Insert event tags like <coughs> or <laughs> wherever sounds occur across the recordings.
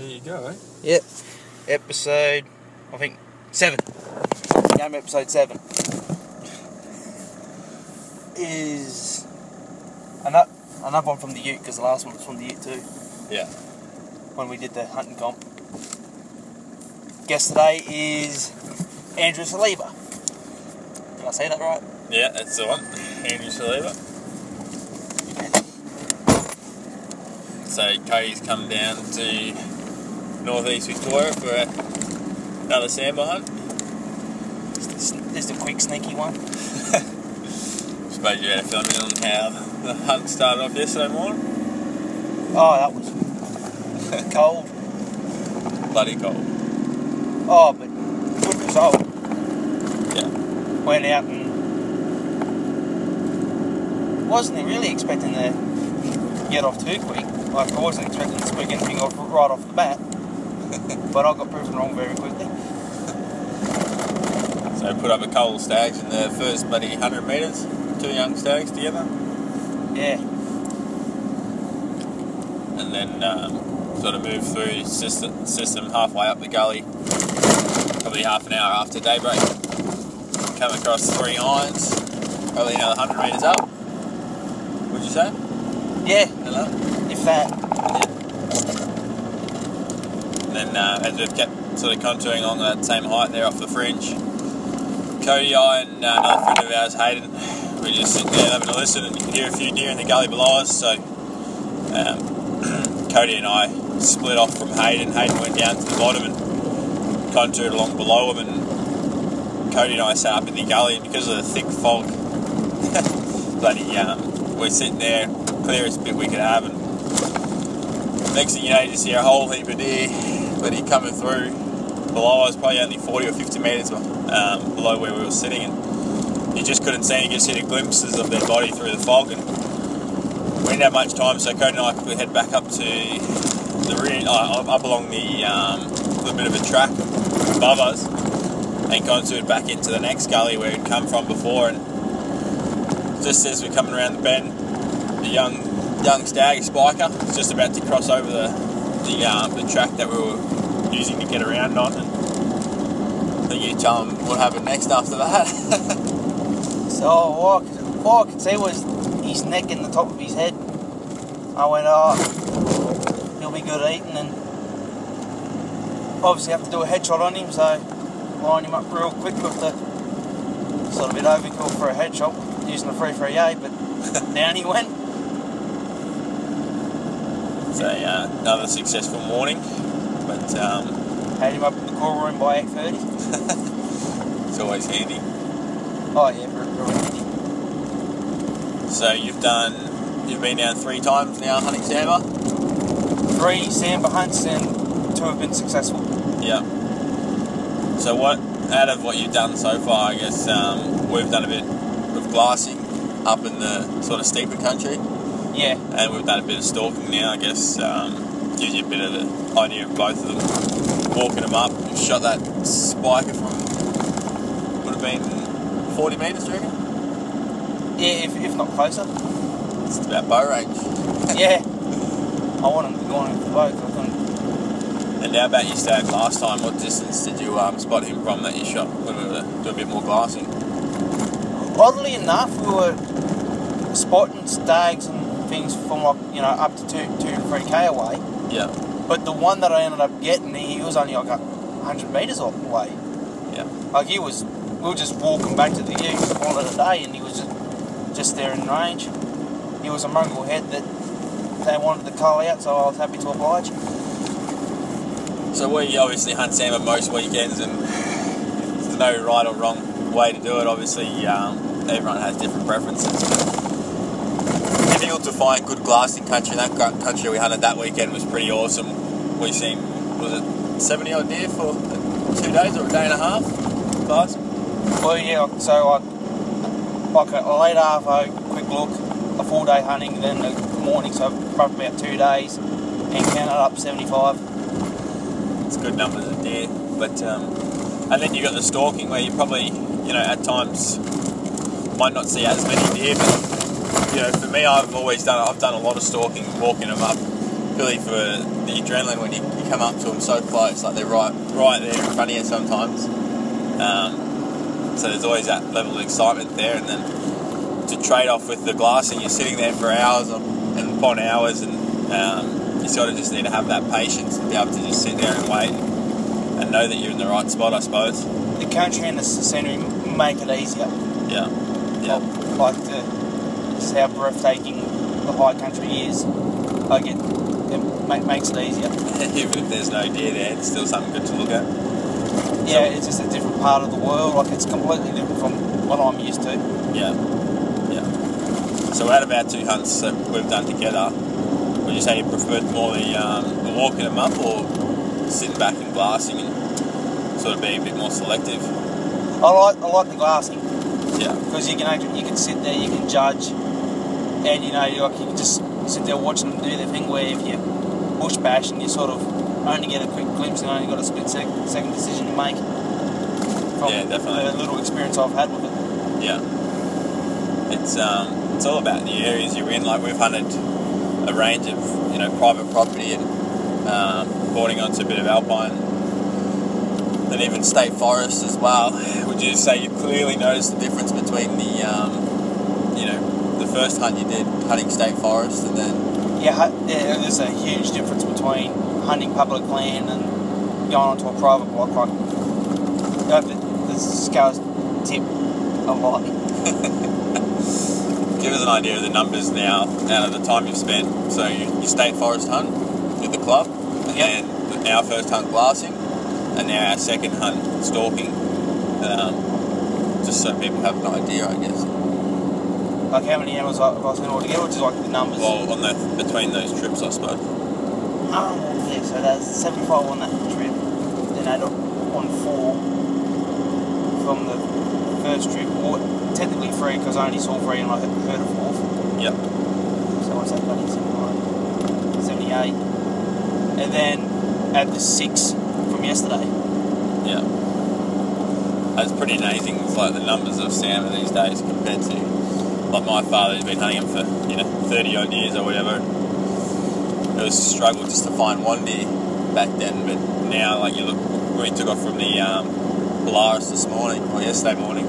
There you go. Eh? Yep. Episode, I think, seven. Game episode seven. Is another, another one from the Ute, because the last one was from the Ute too, Yeah. when we did the hunting comp. Guest today is Andrew Saliba. Did I say that right? Yeah, that's the one. Andrew Saliba. So Cody's come down to northeast Victoria for another sambar hunt. Just a, just a quick sneaky one. <laughs> Suppose you had a film in on how the hunt started off yesterday morning. Oh, that was cold. Bloody cold. Oh, but good result. Yeah. went out and wasn't really expecting to get off too quick. Like I wasn't expecting to squeak anything off right off the bat, but I got proven wrong very quickly. <laughs> So put up a couple of stags in the first bloody 100 metres. Two young stags together. Yeah, and then um, sort of move through system, system halfway up the gully, probably half an hour after daybreak. Come across three irons, probably another 100 metres up. Would you say? yeah. Hello? If that, And uh, as we've kept sort of contouring along that same height there off the fringe, Cody, I, and uh, another friend of ours, Hayden, we just sitting there having a listen and you can hear a few deer in the gully below us. So um, <clears throat> Cody and I split off from Hayden. Hayden went down to the bottom and contoured along below him, and Cody and I sat up in the gully. And because of the thick fog, <laughs> bloody, um, we're sitting there, clearest bit we could have, and next thing you know, you just hear a whole heap of deer, bloody coming through. Below us, probably only 40 or 50 metres um, below where we were sitting, and you just couldn't see you just the glimpses of their body through the fog, and we didn't have much time, so Cody and I quickly head back up to the rear, uh, up along the um, little bit of a track above us, and contoured back into the next gully where we'd come from before, and just as we're coming around the bend, the young young stag spiker is just about to cross over the the, uh, the track that we were using to get around on, and I think you tell him what happened next after that. <laughs> so all I, could, all I could see was his neck and the top of his head. I went, oh, he'll be good eating, and obviously have to do a headshot on him, so line him up real quick with the sort of a bit overkill for a headshot using the 338, but <laughs> down he went. so uh, another successful morning, but um, Had him up in the call room by 8.30. <laughs> it's always handy. Oh yeah, very, very handy. So you've done, you've been down three times now hunting sambar. Three Sambar hunts and two have been successful. Yeah. So what, out of what you've done so far, I guess um, we've done a bit of glassing up in the sort of steeper country, Yeah, and we've done a bit of stalking now. I guess um, gives you a bit of the idea of both of them. Walking them up, shot that spiker from would have been 40 metres, do you reckon? yeah, if, if not closer. It's about bow range. <laughs> yeah, I want him to go on for both. I couldn't. And how about your stag last time? What distance did you um, spot him from that you shot when we were doing a bit more glassing? Oddly enough, we were spotting stags and things from like you know up to two, two, three k away. Yeah, But the one that I ended up getting, he was only like a hundred meters off away. yeah. Like he was, we were just walking back to the ute, call it a day, and he was just just there in range. He was a mongrel head that they wanted to cull out, so I was happy to oblige. So we obviously hunt sambar most weekends, and there's no right or wrong way to do it. Obviously, um, everyone has different preferences. Difficult to find good glassing country. That country we hunted that weekend was pretty awesome. We seen was it 70 odd deer for two days or a day and a half? Glass. Well, yeah, so I like a, late half, a quick look, a full day hunting, then the morning, so probably about two days, and counted up 75. It's good numbers of deer, but um, and then you got the stalking where you probably you know at times might not see as many deer, but you know for me I've always done I've done a lot of stalking, walking them up purely for the adrenaline when you, you come up to them so close, like they're right right there in front of you sometimes. Um, so there's always that level of excitement there, and then to trade off with the glassing, you're sitting there for hours and upon hours, and um, you sort of just need to have that patience and be able to just sit there and wait and know that you're in the right spot, I suppose. The country and the scenery make it easier. Yeah, yeah, Like the, just how breathtaking the high country is. Like it, it ma- makes it easier. <laughs> Even if there's no deer there, it's still something good to look at. Yeah, it's just a different part of the world. Like it's completely different from what I'm used to. Yeah, yeah. So out of our two hunts that we've done together, would you say you preferred more the, um, the walking them up or sitting back and glassing and sort of being a bit more selective? I like I like the glassing Yeah, because you can you can sit there, you can judge, and you know you like you can just sit there watching them do their thing. Where if you bush bash and you sort of only get a quick glimpse and only got a split sec- second decision to make. From Yeah, definitely. The little experience I've had with it. yeah. It's um, it's all about the areas you're in. Like we've hunted a range of you know private property and um, boarding onto a bit of alpine, and even state forest as well. Would you say you clearly noticed the difference between the um, the first hunt you did hunting state forest and then Yeah, there's a huge difference between hunting public land and going onto a private block. Like, the, scales tip a lot. <laughs> give us an idea of the numbers now out of the time you've spent. So you, you state forest hunt with the club, and Yep. then our first hunt glassing, and now our second hunt stalking. Um, just so people have an idea, I guess. Like how many animals I- have I spent altogether, which is like the numbers. Well, on the between those trips, I suppose. Um, yeah, so that's 75 on that trip. Then add on four from the first trip, or technically three because I only saw three and I heard heard a fourth. Yep. So what's that, buddy? 79, 78. And then add the six from yesterday. Yeah. That's pretty amazing. It's like the numbers of sambar these days compared to like my father who's been hunting them for, you know, 30 odd years or whatever. It was a struggle just to find one deer back then, but now, like you look, we took off from the um, Polaris this morning, or yesterday morning,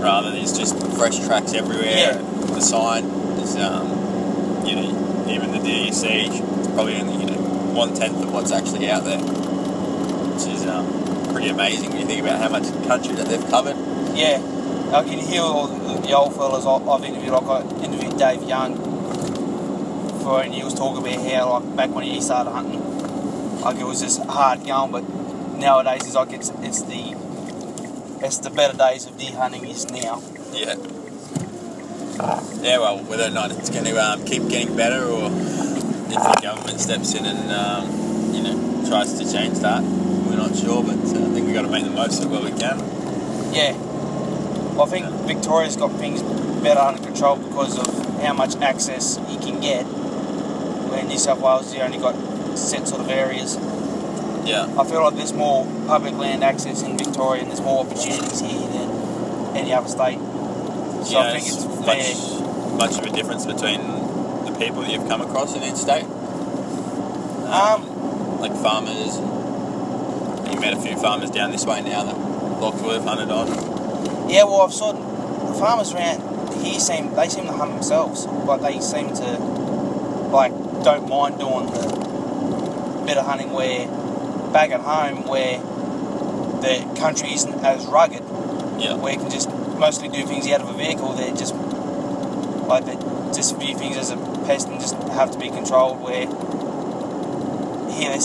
rather, there's just fresh tracks everywhere. Yeah. The sign is, um, you know, even the deer you see, it's probably only, you know, one tenth of what's actually out there, which is um, pretty amazing when you think about how much country that they've covered. Yeah, I can hear all the, the old fellas I've interviewed. Like I interviewed Dave Young for, and he was talking about how like back when he started hunting, like it was just hard going. But nowadays, it's like it's it's the it's the better days of deer hunting is now. Yeah. Yeah, well, whether or not it's going to um, keep getting better or if the government steps in and, um, you know, tries to change that, we're not sure, but uh, I think we've got to make the most of it where we can. Yeah, well, I think Victoria's got things better under control because of how much access you can get. Where in New South Wales, you only got set sort of areas. Yeah. I feel like there's more public land access in Victoria and there's more opportunities here than any other state. So I think it's fair. much, much of a difference between the people that you've come across in each state, Um, like farmers. You met a few farmers down this way now that Lockwood hunted on. Yeah, well, I've saw the farmers around here seem they seem to hunt themselves. but they seem to like don't mind doing the bit of hunting where back at home where the country isn't as rugged, Yeah. where you can just mostly do things out of a vehicle. They're just like they just view things as a pest and just have to be controlled. Where here they,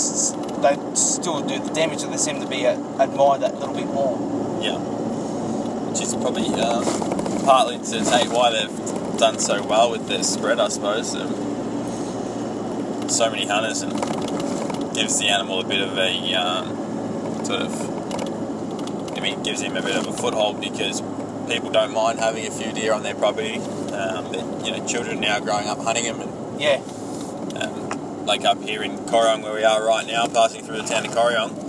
they still do the damage, so they seem to be admired that little bit more. Yeah. Which is probably um, partly to take why they've done so well with their spread, I suppose. Um, so many hunters and gives the animal a bit of a um, sort of. I mean, gives him a bit of a foothold because people don't mind having a few deer on their property. Um, you know, children now growing up hunting them and Yeah, um, like up here in Corryong where we are right now, passing through the town of Corryong.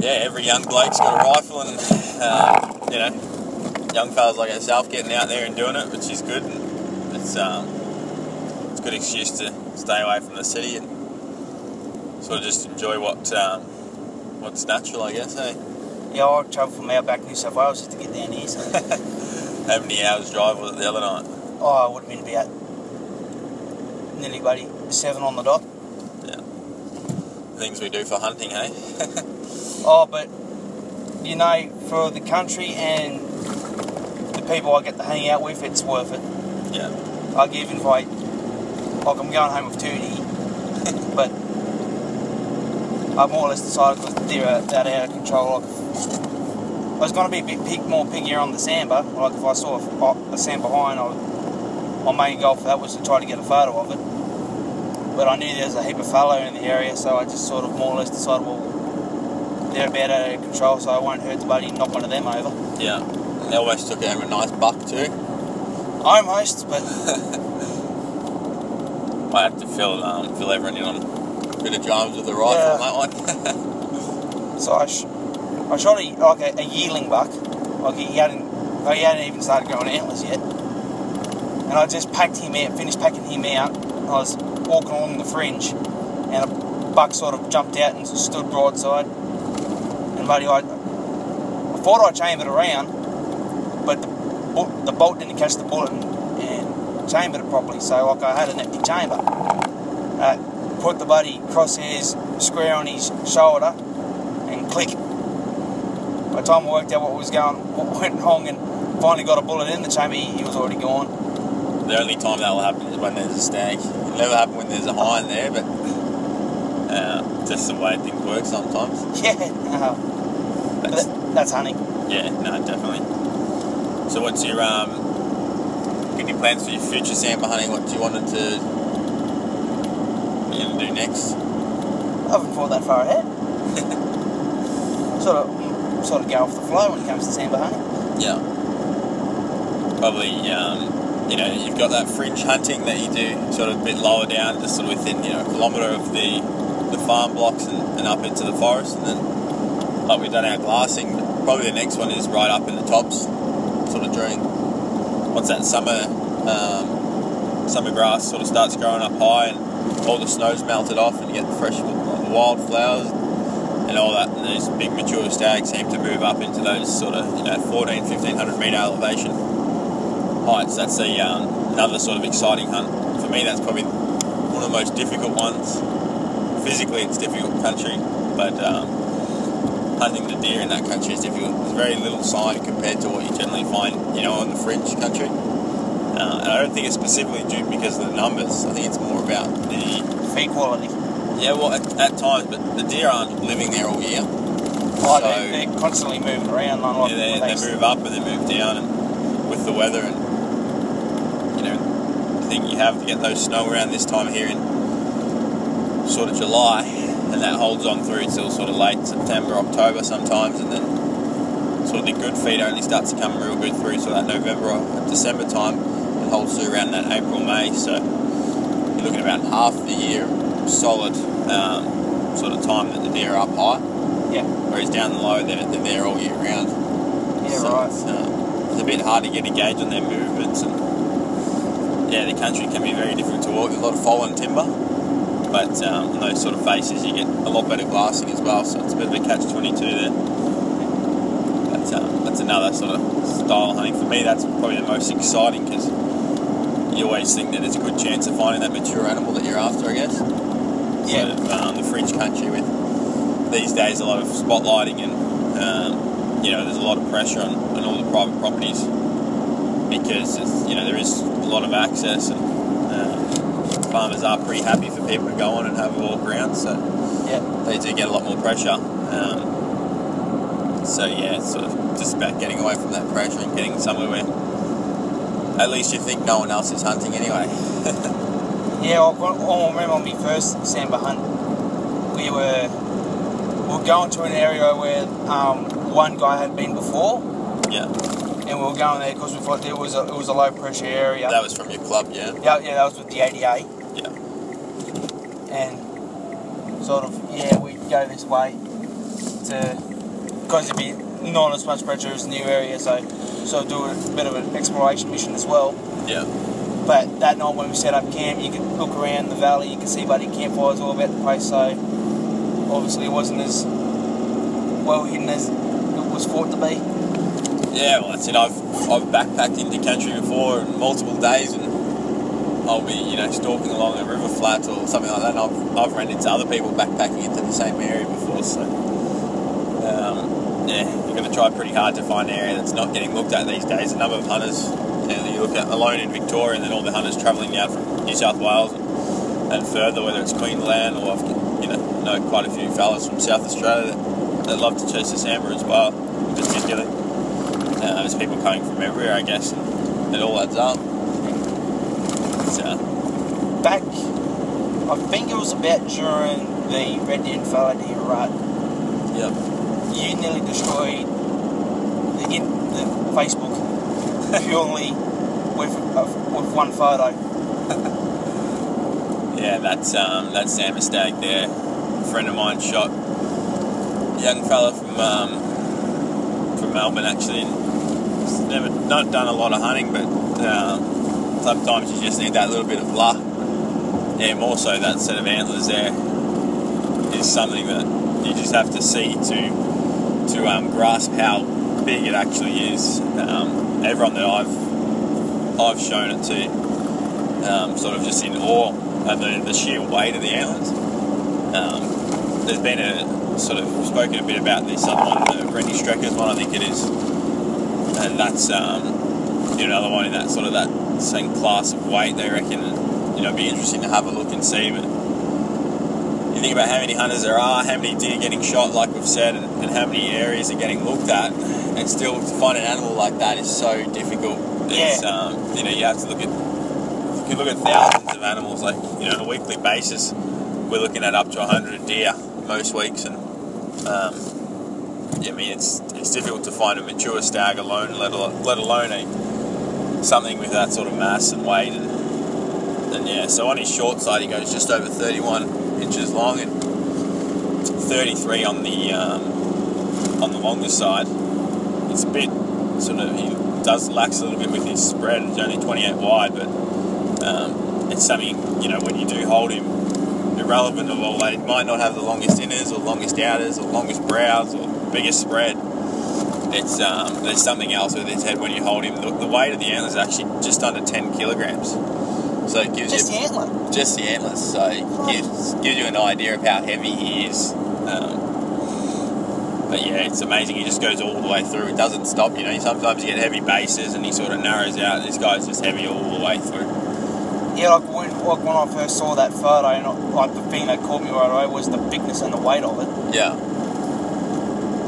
Yeah, every young bloke's got a rifle and, uh, you know, young fellas like ourselves getting out there and doing it, which is good. And it's, um, it's a good excuse to stay away from the city and sort of just enjoy what um, what's natural, I guess. Hey. Yeah, I travelled from outback New South Wales just to get down here. So, <laughs> How many hours drive was it the other night? oh, I would have been about nearly buddy seven on the dot. Yeah, things we do for hunting, eh? <laughs> Oh, but you know, for the country and the people I get to hang out with, it's worth it. yeah. I give if I, like I'm going home with Tootie, <laughs> but I more or less decided because the deer are that out of control. Like, I was going to be a bit pig, more piggier on the sambar. Like if I saw a, oh, a sand behind, I, my main goal for that was to try to get a photo of it. But I knew there was a heap of fallow in the area, so I just sort of more or less decided, well, they're about out of control, so I won't hurt the buddy, knock one of them over. Yeah. They always took home a nice buck too. Almost, but <laughs> I have to fill um, fill everyone in on a bit of drums with the rifle Yeah. on that one. So I, sh- I shot a, like a, a yearling buck. Like he hadn't, he hadn't even started growing antlers yet. And I just packed him out, finished packing him out. I was walking along the fringe, and a buck sort of jumped out and stood broadside. Buddy, I, I thought I chambered around, but the, the bolt didn't catch the bullet and, and chambered it properly. So like I had an empty chamber. Uh, put the buddy crosshairs square on his shoulder and click. By the time I worked out what was going, what went wrong, and finally got a bullet in the chamber, he, he was already gone. The only time that will happen is when there's a stag. It'll never happen when there's a hind there, but uh, just the way things work sometimes. <laughs> Yeah, uh, but That's, that, that's hunting. yeah, no, definitely. So, what's your um, any plans for your future sambar hunting? What do you wanted to you gonna do next? I haven't thought that far ahead. <laughs> sort of, sort of go off the flow when it comes to sambar hunting. Yeah. Probably, um, you know, you've got that fringe hunting that you do sort of a bit lower down, just sort of within, you know, a kilometre of the the farm blocks and, and up into the forest. And then, like we've done our glassing, probably the next one is right up in the tops, sort of during, once that, summer, um, summer grass sort of starts growing up high and all the snow's melted off and you get the fresh wildflowers and all that. And those big mature stags seem to move up into those sort of you know 14, 1500 meter elevation heights. That's a um, another sort of exciting hunt for me. That's probably one of the most difficult ones. Physically, it's difficult country, but um, hunting the deer in that country is difficult. There's very little sign compared to what you generally find, you know, on the fringe country. Uh, and I don't think it's specifically due because of the numbers. I think it's more about the Feed quality. yeah, well, at, at times, but the deer aren't living there all year. Oh, So- they're, they're constantly moving around. Unlike Yeah, they, when they move up and they move down, and with the weather, and you know, I think you have to get those snow around this time here in sort of July, and that holds on through till sort of late September, October sometimes, and then sort of the good feed only starts to come real good through sort of that November or December time, and holds through around that April May. So you're looking at about half the year solid um, sort of time that the deer are up high. Yeah. Whereas down low, they're, they're there all year round. Yeah, So right. It's, uh, it's a bit hard to get a gauge on their movements, and yeah, the country can be very difficult to walk. There's a lot of fallen timber, but um, on those sort of faces, you get a lot better glassing as well. So it's a bit of a catch twenty two there. But um, that's another sort of style of hunting for me. That's probably the most exciting because you always think that there's a good chance of finding that mature animal that you're after. I guess. Yeah. Sort of, um, the fringe country with these days a lot of spotlighting and um, you know there's a lot of pressure on, on all the private properties because it's, you know there is a lot of access and uh, farmers are pretty happy for people to go on and have a walk around so Yeah. they do get a lot more pressure um, so yeah it's sort of just about getting away from that pressure and getting somewhere where at least you think no one else is hunting anyway. <laughs> Yeah, I, I remember on my first Sambar hunt, we were we were going to an area where um, one guy had been before, yeah. And we were going there because we thought there was a, it was a low pressure area. that was from your club yeah? Yeah, yeah, that was with the ADA, yeah and sort of yeah, we go this way to because it'd be not as much pressure as the new area, so so do a bit of an exploration mission as well. yeah But that night when we set up camp, you could look around the valley, you could see bloody campfires all about the place. So obviously it wasn't as well hidden as it was thought to be. Yeah, well, that's it. I've I've backpacked into country before in multiple days, and I'll be you know stalking along a river flat or something like that. And I've I've run into other people backpacking into the same area before, so um, yeah, you're going to try pretty hard to find an area that's not getting looked at these days. A number of hunters, you, know, you look at alone in Victoria, and then all the hunters travelling out from New South Wales and, and further, whether it's Queensland or I've you know know quite a few fellas from South Australia that, that love to chase the sambar as well, particularly. Uh, there's people coming from everywhere, I guess, and it all adds up. Back, I think it was about during the Red Fallow Deer rut, yeah. you nearly destroyed the, in, the Facebook <laughs> purely with, uh, with one photo. Yeah, that's um, that's Sam Stag there. A friend of mine shot a young fella from um, from Melbourne actually. He's never not done a lot of hunting, but um, sometimes you just need that little bit of luck. and more so that set of antlers there is something that you just have to see to to um, grasp how big it actually is. Um, everyone that I've I've shown it to, um, sort of just in awe at the, the sheer weight of the antlers. Um, there's been a sort of spoken a bit about this other one, the Rennie Streckers one, I think it is, and that's um, another one in that sort of that same class of weight. They reckon, you know, it'd be interesting to have a look and see, but. You think about how many hunters there are, how many deer getting shot, like we've said, and, and how many areas are getting looked at, and still to find an animal like that is so difficult. It's, um, you know, you have to look at you look at thousands of animals, like you know, on a weekly basis. We're looking at up to 100 deer most weeks, and um, yeah, I mean, it's it's difficult to find a mature stag alone, let alone, let alone a something with that sort of mass and weight, and, and yeah. So on his short side, he goes just over 31 inches long and 33 on the um, on the longer side. It's a bit sort of he does lax a little bit with his spread. It's only 28 wide, but um, it's something you know when you do hold him, irrelevant of all that, he might not have the longest inners or longest outers or longest brows or biggest spread. It's um, there's something else with his head when you hold him. The, the weight of the antler is actually just under 10 kilograms, so it gives Just you the antler. just the antlers, so it gives, gives you an idea of how heavy he is. Um, but yeah, it's amazing. He just goes all the way through. It doesn't stop. You know, sometimes you get heavy bases and he sort of narrows out. This guy's just heavy all the way through. Yeah, like when, like when I first saw that photo, and I, like the thing that caught me right away was the bigness and the weight of it. Yeah,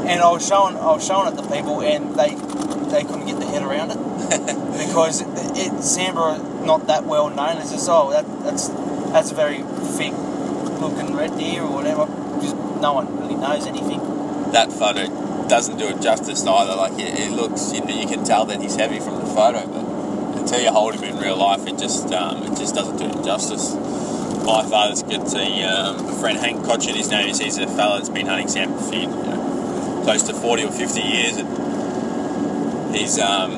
And I was showing, I was showing it to people, and they they couldn't get their head around it <laughs> because it, it Sambar not that well known as this. Oh, that that's that's a very thick looking red deer or whatever. Just no one really knows anything. that photo doesn't do it justice either. Like it, it looks, you, know, you can tell that he's heavy from the photo, but until you hold him in real life, it just um, it just doesn't do it justice. My father's got a, um, a friend, Hank Cochin, his name is. He's a fella that's been hunting sambar for you know, close to forty or fifty years, and he's um,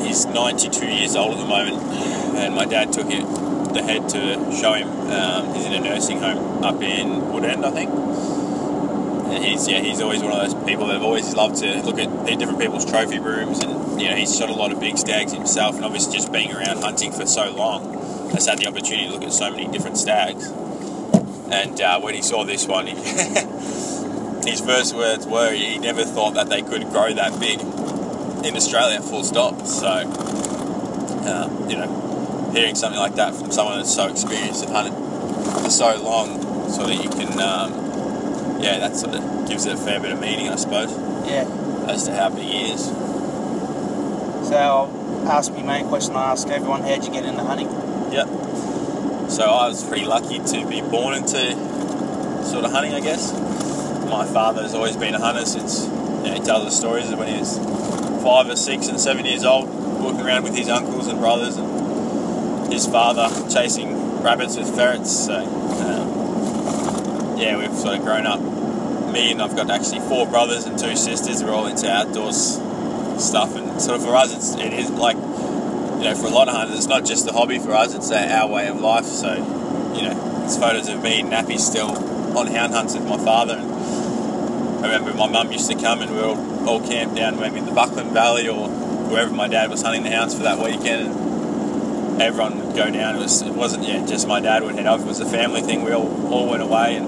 he's ninety two years old at the moment. And my dad took it the head to show him. Um, he's in a nursing home up in Woodend, I think. And he's yeah, he's always one of those people that have always loved to look at different people's trophy rooms, and you know he's shot a lot of big stags himself, and obviously just being around hunting for so long, has had the opportunity to look at so many different stags. And uh, when he saw this one, he <laughs> his first words were he never thought that they could grow that big in Australia, full stop. So uh, you know, hearing something like that from someone that's so experienced and hunted for so long, so that you can. Um, yeah, that sort of gives it a fair bit of meaning, I suppose, Yeah. as to how big he is. So I'll ask me main question I ask everyone: How'd you get into hunting? Yep. So I was pretty lucky to be born into sort of hunting, I guess. My father's always been a hunter since you know, he tells us stories of when he was five or six and seven years old, walking around with his uncles and brothers and his father chasing rabbits with ferrets. So um, yeah, we've sort of grown up. Me and I've got actually four brothers and two sisters. We're all into outdoors stuff, and sort of for us, it's, it is like you know, for a lot of hunters, it's not just a hobby for us; it's our way of life. So, you know, there's photos of me Nappy still on hound hunts with my father. And I remember my mum used to come and we were all, all camped down maybe in the Buckland Valley or wherever my dad was hunting the hounds for that weekend. And everyone would go down. It was it wasn't yeah just my dad would head off. It was a family thing. We all all went away, and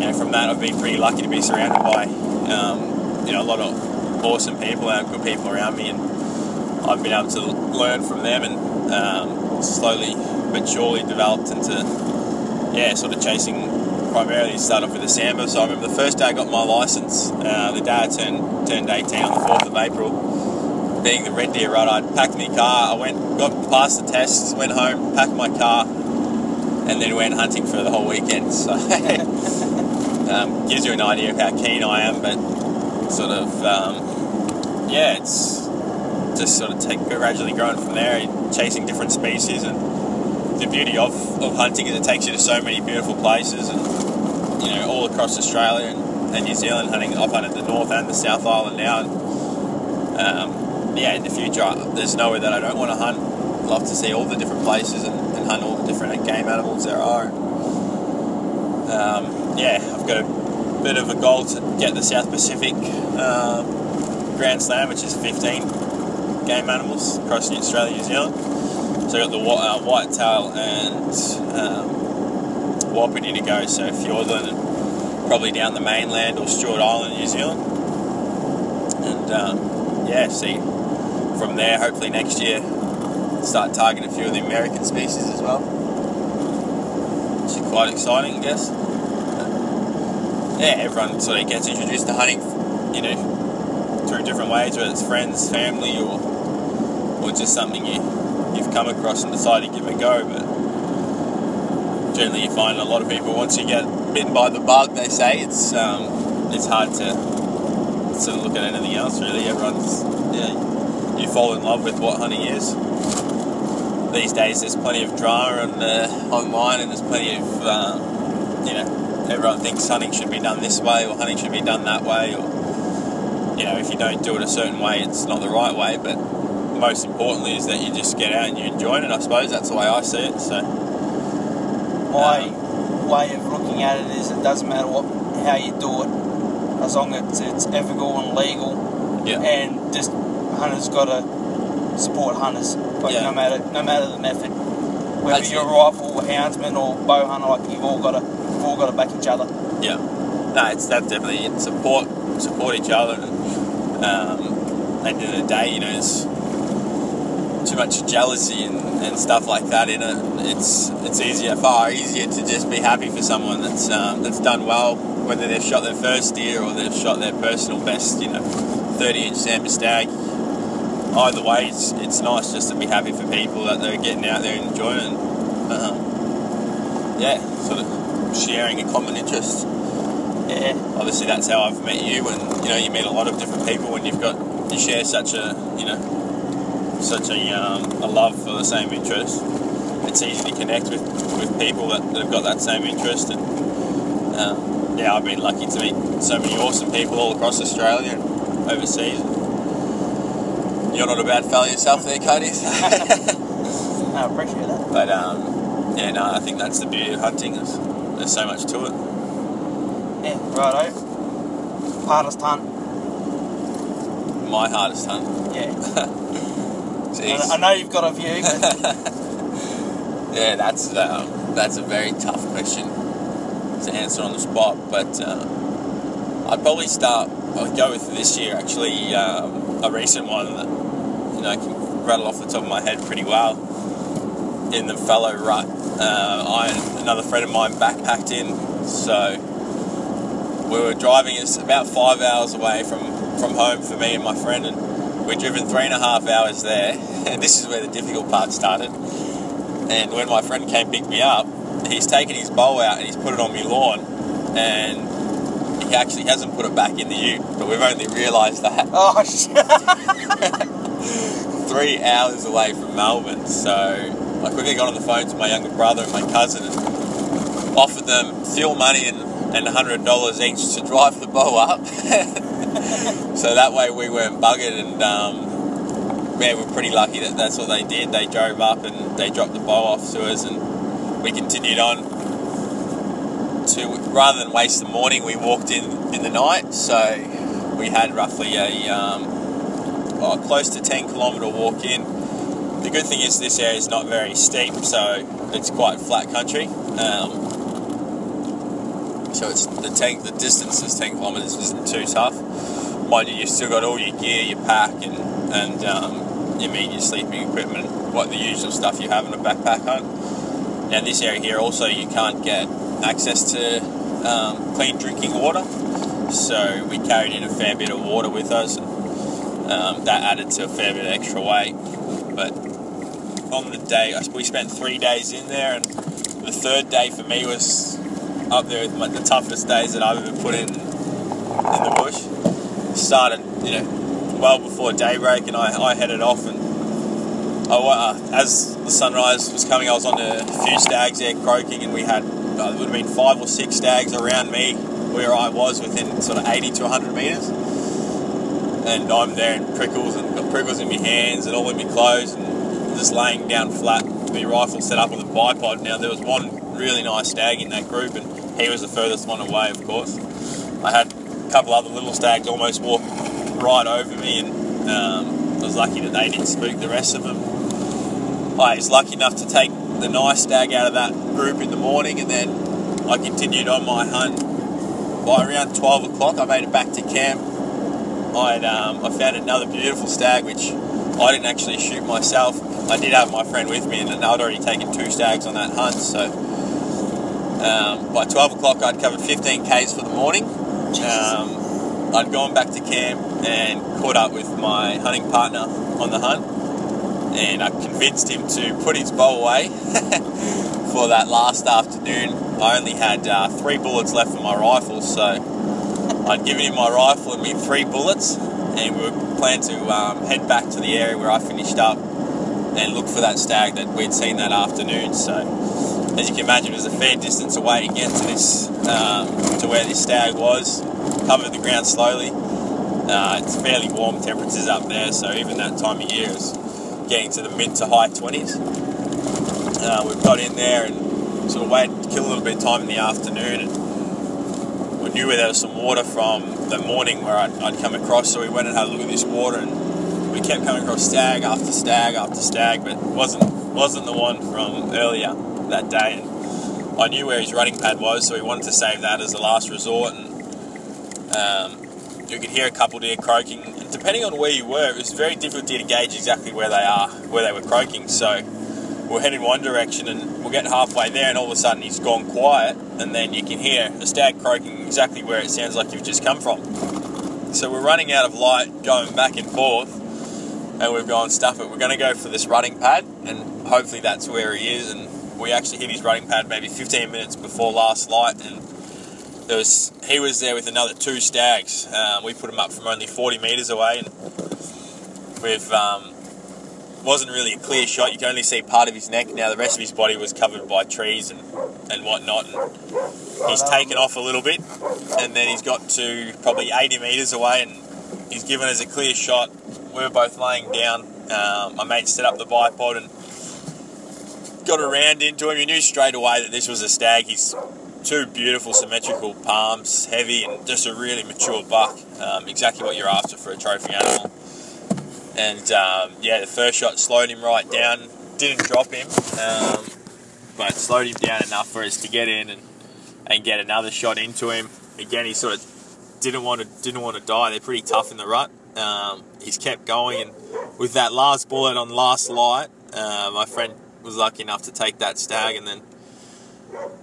you know from that I've been pretty lucky to be surrounded by um, you know a lot of awesome people and good people around me, and I've been able to learn from them and um, slowly but surely developed into yeah sort of chasing primarily started off with the Sambar. So I remember the first day I got my license, uh, the day I turned turned 18 on the 4th of April being the Red Deer rut, I packed my car. I went, got past the tests, went home, packed my car, and then went hunting for the whole weekend. So <laughs> um, gives you an idea of how keen I am. But sort of, um, yeah, it's just sort of take gradually growing from there, chasing different species. And the beauty of, of hunting is it takes you to so many beautiful places, and you know, all across Australia and, and New Zealand. Hunting, I've hunted the North and the South Island now. And, um, yeah, in the future, there's nowhere that I don't want to hunt. Love to see all the different places and, and hunt all the different game animals there are. Um, yeah, I've got a bit of a goal to get the South Pacific um, Grand Slam, which is 15 game animals across Australia, New Zealand. So I've got the uh, whitetail and um, wapiti to go, so Fiordland and probably down the mainland or Stewart Island, New Zealand. And um, yeah, see from there, hopefully next year, start targeting a few of the American species as well. Which is quite exciting, I guess. But yeah, everyone sort of gets introduced to hunting, you know, through different ways, whether it's friends, family, or or just something you you've come across and decided to give it a go. But generally, you find a lot of people once you get bitten by the bug, they say it's um, it's hard to sort of look at anything else. Really, everyone's yeah you fall in love with what hunting is. These days, there's plenty of drama and uh, online, and there's plenty of um, you know everyone thinks hunting should be done this way or hunting should be done that way, or you know if you don't do it a certain way, it's not the right way. But most importantly is that you just get out and you enjoy it. I suppose that's the way I see it. So my um, way of looking at it is it doesn't matter what how you do it, as long as it's ethical and legal, yeah. and just hunters got to support hunters. Like Yeah. no matter no matter the method, whether That's you're it. a rifle houndsman or bow hunter, like you've all got to you've all got to back each other. Yeah, no, it's that definitely support support each other. And, um, at the end of the day, you know, much jealousy and, and stuff like that in it. It's it's easier, far easier to just be happy for someone that's um, that's done well, whether they've shot their first deer or they've shot their personal best, you know, 30 inch Sambar stag. Either way, it's, it's nice just to be happy for people that they're getting out there and enjoying it. Um, yeah, sort of sharing a common interest. Yeah, Obviously, that's how I've met you, and you know, you meet a lot of different people when you've got you share such a you know such a um, a love for the same interest. It's easy to connect with, with people that, that have got that same interest, and um, yeah, I've been lucky to meet so many awesome people all across Australia and overseas. You're not a bad fellow yourself, there, Cody. <laughs> I appreciate that. But um, yeah, no, I think that's the beauty of hunting. There's, there's so much to it. Yeah, righto. Hardest hunt. My hardest hunt. Yeah, <laughs> Jeez. I, know you've got a view, but <laughs> yeah, that's um, that's a very tough question to answer on the spot. But uh, I'd probably start. I'd go with this year actually. Um, a recent one that you know I can rattle off the top of my head pretty well. In the fallow rut, uh, I another friend of mine backpacked in, so we were driving. It's about five hours away from from home for me and my friend, and we'd driven three and a half hours there. And <laughs> this is where the difficult part started. And when my friend came pick me up, he's taken his bow out and he's put it on my lawn, and he actually hasn't put it back in the ute. But we've only realised that <laughs> oh shit. <laughs> three hours away from Melbourne. So I quickly got on the phone to my younger brother and my cousin and offered them fuel money and and hundred dollars each to drive the bow up. <laughs> so that way we weren't buggered and um, we're pretty lucky that that's what they did. They drove up and they dropped the bow off to us, and we continued on to rather than waste the morning, we walked in in the night. So we had roughly a um, oh, close to 10 kilometre walk in. The good thing is this area is not very steep, so it's quite flat country. Um, so it's the tank. The distance is 10 kilometres isn't too tough. Mind you, you've still got all your gear, your pack, and and um, your meat, your sleeping equipment, what the usual stuff you have in a backpack hunt. Now this area here also you can't get access to um, clean drinking water, so we carried in a fair bit of water with us, um, that added to a fair bit of extra weight. But on the day, we spent three days in there, and the third day for me was up there with my, the toughest days that I've ever put in in the bush. Started, you know, well before daybreak, and I, I headed off, and I, uh, as the sunrise was coming, I was on a few stags there croaking, and we had uh, it would have been five or six stags around me where I was within sort of 80 to 100 metres. And I'm there in prickles and got prickles in my hands and all in my clothes and just laying down flat with my rifle set up on the bipod. Now, there was one really nice stag in that group and he was the furthest one away, of course. I had a couple other little stags almost walk right over me and um, I was lucky that they didn't spook the rest of them. I was lucky enough to take the nice stag out of that group in the morning, and then I continued on my hunt. By around 12 o'clock, I made it back to camp. I'd, um, I found another beautiful stag, which I didn't actually shoot myself. I did have my friend with me, and I'd already taken two stags on that hunt. So um, by 12 o'clock, I'd covered 15 k's for the morning. Um, I'd gone back to camp and caught up with my hunting partner on the hunt and I convinced him to put his bow away <laughs> for that last afternoon. I only had uh, three bullets left for my rifle, so I'd given him my rifle and me three bullets, and we were planning to um, head back to the area where I finished up and look for that stag that we'd seen that afternoon. So, as you can imagine, it was a fair distance away to get to this um, to where this stag was. Covered the ground slowly. Uh, it's fairly warm temperatures up there, so even that time of year is getting to the mid to high 20s. Uh, we've got in there and sort of waited to kill a little bit of time in the afternoon. And we knew where there was some water from the morning where I'd, I'd come across, so we went and had a look at this water. And we kept coming across stag after stag after stag, but wasn't wasn't the one from earlier that day. And I knew where his running pad was, so we wanted to save that as a last resort. And um, you could hear a couple deer croaking. And depending on where you were, it was very difficult to gauge exactly where they are, where they were croaking. So we're heading one direction and we're getting halfway there, and all of a sudden he's gone quiet, and then you can hear a stag croaking exactly where it sounds like you've just come from. So we're running out of light, going back and forth, and we've gone stuff it. We're going to go for this running pad, and hopefully that's where he is. And we actually hit his running pad maybe 15 minutes before last light, and there was he was there with another two stags. Um, we put him up from only 40 meters away, and we've um, wasn't really a clear shot. You can only see part of his neck. Now the rest of his body was covered by trees and and whatnot. And he's taken off a little bit, and then he's got to probably 80 meters away, and he's given us a clear shot. We were both laying down. Um, my mate set up the bipod and got around into him. He knew straight away that this was a stag. He's two beautiful symmetrical palms, heavy and just a really mature buck. Um, exactly what you're after for a trophy animal. And um, yeah, the first shot slowed him right down. Didn't drop him, um, but slowed him down enough for us to get in and, and get another shot into him. Again, he sort of didn't want to didn't want to die. They're pretty tough in the rut. Um, he's kept going, and with that last bullet on last light, uh, my friend was lucky enough to take that stag, and then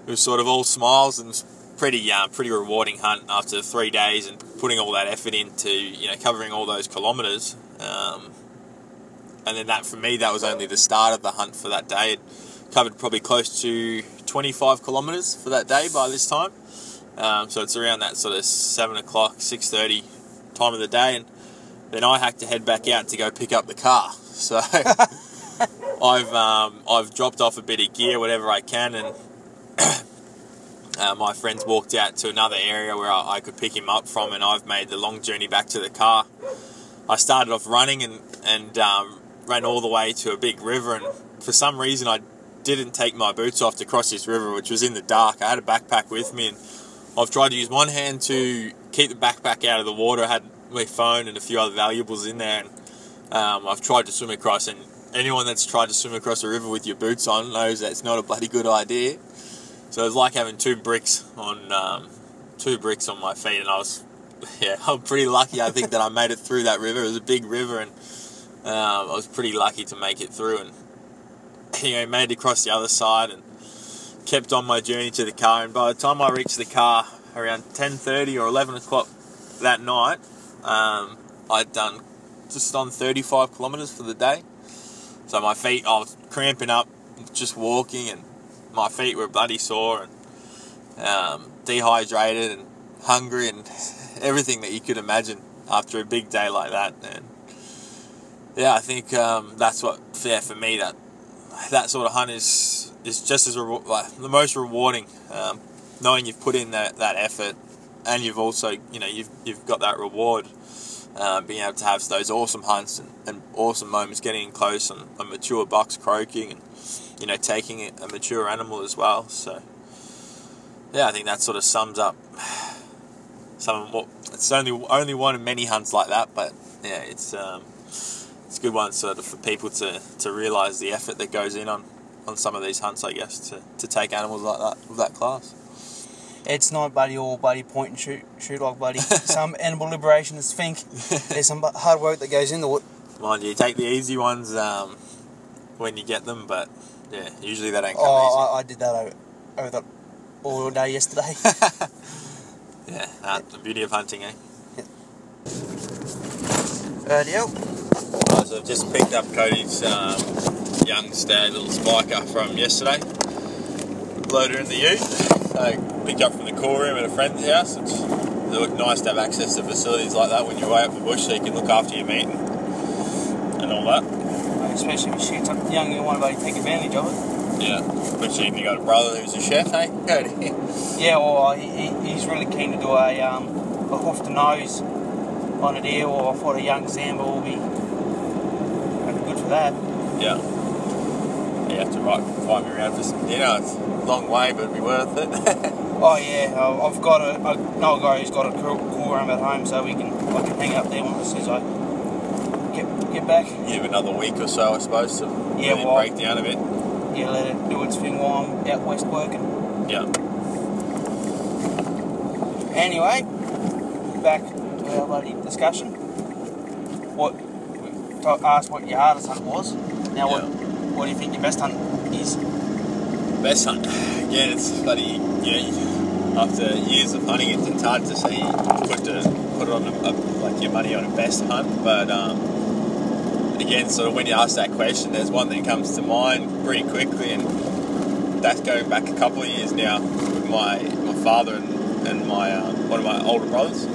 it was sort of all smiles and pretty uh, pretty rewarding hunt after three days and putting all that effort into you know covering all those kilometres. Um, and then that for me that was only the start of the hunt for that day. It covered probably close to 25 kilometres for that day by this time. Um, so it's around that sort of seven o'clock, six thirty time of the day, and then I had to head back out to go pick up the car. <laughs> So <laughs> I've um, I've dropped off a bit of gear, whatever I can, and <clears throat> uh, my friends walked out to another area where I, I, could pick him up from, and I've made the long journey back to the car. I started off running and and um, ran all the way to a big river, and for some reason I didn't take my boots off to cross this river, which was in the dark. I had a backpack with me, and I've tried to use one hand to keep the backpack out of the water. I had my phone and a few other valuables in there, and um, I've tried to swim across. And anyone that's tried to swim across a river with your boots on knows that's not a bloody good idea. So it's like having two bricks on um, two bricks on my feet, and I was <laughs> yeah, I'm pretty lucky. I think that I made it through that river. It was a big river, and um, I was pretty lucky to make it through. And <laughs> you know, made it across the other side and kept on my journey to the car. And by the time I reached the car around 10:30 or 11 o'clock that night, um, I'd done just on 35 kilometers for the day. So my feet, I was cramping up just walking, and my feet were bloody sore and um, dehydrated and hungry and <laughs> everything that you could imagine after a big day like that. And yeah, I think um, that's what yeah for me that that sort of hunt is is just as re- like, the most rewarding. Um, knowing you've put in that, that effort, and you've also you know you've you've got that reward. Uh, being able to have those awesome hunts and, and awesome moments, getting in close and a mature buck's croaking, and you know taking a mature animal as well. So yeah, I think that sort of sums up <sighs> some. Well, it's only only one of many hunts like that, but yeah, it's um, it's a good one sort of for people to to realise the effort that goes in on on some of these hunts. I guess to, to take animals like that of that class. It's not buddy all buddy point and shoot shoot like buddy. <laughs> some animal liberationists think there's some hard work that goes into it. Mind you, take the easy ones um, when you get them, but yeah, usually they don't come oh, I, I, did that over, over the, all day yesterday. <laughs> yeah, uh, the beauty of hunting, eh? Radio. Right, so I've just picked up Cody's um, young stag little spiker from yesterday. Loader in the ute. So picked up from the core room at a friend's house. It's nice to have access to facilities like that when you're way up the bush so you can look after your meat and, and all that. Especially if you shoot something young, you want to take advantage of it. Yeah, especially if you got a brother who's a chef, hey? <laughs> Yeah, well, he, he's really keen to do a, um, a hoof to nose on a deer, or I thought a young sambar will be good for that. Yeah. You have to right, find me around for some dinner. It's a long way, but it'd be worth it. <laughs> oh yeah, I've got a, I know a guy who's got a cool, cool room at home, so we can I can hang out there soon as I get get back. Give another week or so, I suppose, to yeah, really well, break down a bit. Yeah, let it do its thing while I'm out west working. Yeah. Anyway, back to our bloody discussion. What asked what your hardest hunt was. Now, Yeah. what do you think your best hunt is? Best hunt. Again, it's bloody, yeah, after years of hunting, it's, hard to say, put, to, put it on, a, like, your money on a best hunt, but, um, again, sort of when you ask that question, there's one that comes to mind pretty quickly, and that's going back a couple of years now with my, my father and, and my, um, one of my older brothers.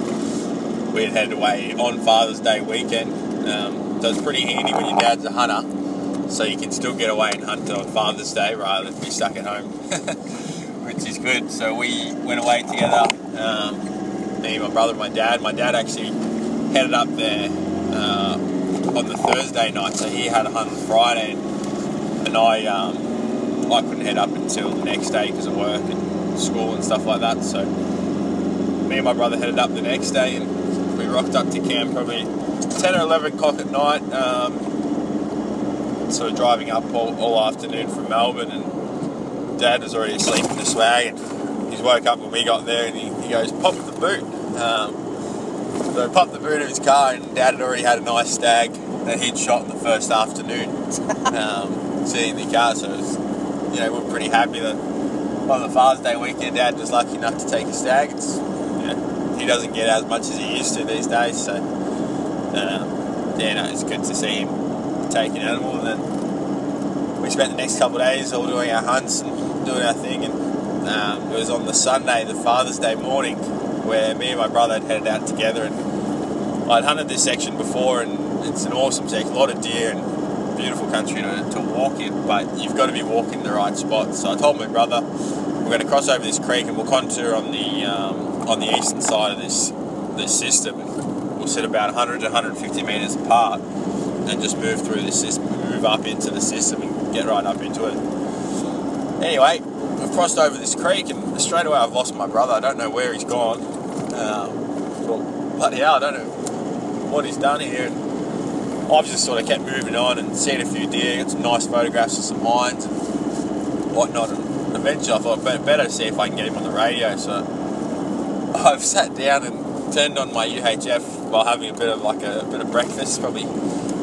We had headed away on Father's Day weekend, um, so it's pretty handy when your dad's a hunter, so you can still get away and hunt on Father's Day rather than be stuck at home, <laughs> which is good. So we went away together, um, me, my brother, my dad. My dad actually headed up there uh, on the Thursday night, so he had a hunt on Friday, and I um, I couldn't head up until the next day because of work and school and stuff like that. So me and my brother headed up the next day, and we rocked up to camp probably 10 or 11 o'clock at night. Um, sort of driving up all, all afternoon from Melbourne, and Dad was already asleep in the swag, and he woke up when we got there, and he, he goes, "Pop the boot." Um, so I popped the boot of his car, and Dad had already had a nice stag that he'd shot in the first afternoon, <laughs> um, sitting in the car. So it was, you know, we're pretty happy that on the Father's Day weekend, Dad was lucky enough to take a stag. It's, you know, he doesn't get as much as he used to these days, so um, yeah, no, it's good to see him take an animal. And then we spent the next couple of days all doing our hunts and doing our thing. And um, it was on the Sunday, the Father's Day morning, where me and my brother had headed out together. And I'd hunted this section before, and it's an awesome section, a lot of deer and beautiful country to, to walk in. But you've got to be walking the right spot. So I told my brother we're going to cross over this creek and we'll contour on the um, on the eastern side of this this system. We'll sit about 100 to 150 meters apart. And just move through the system, move up into the system and get right up into it. Anyway, I've crossed over this creek and straight away I've lost my brother. I don't know where he's gone. Um, well, bloody hell, I don't know what he's done here. And I've just sort of kept moving on and seen a few deer, got some nice photographs of some mines and whatnot. And eventually I thought better, see if I can get him on the radio. So I've sat down and turned on my UHF while having a bit of like a, a bit of breakfast, probably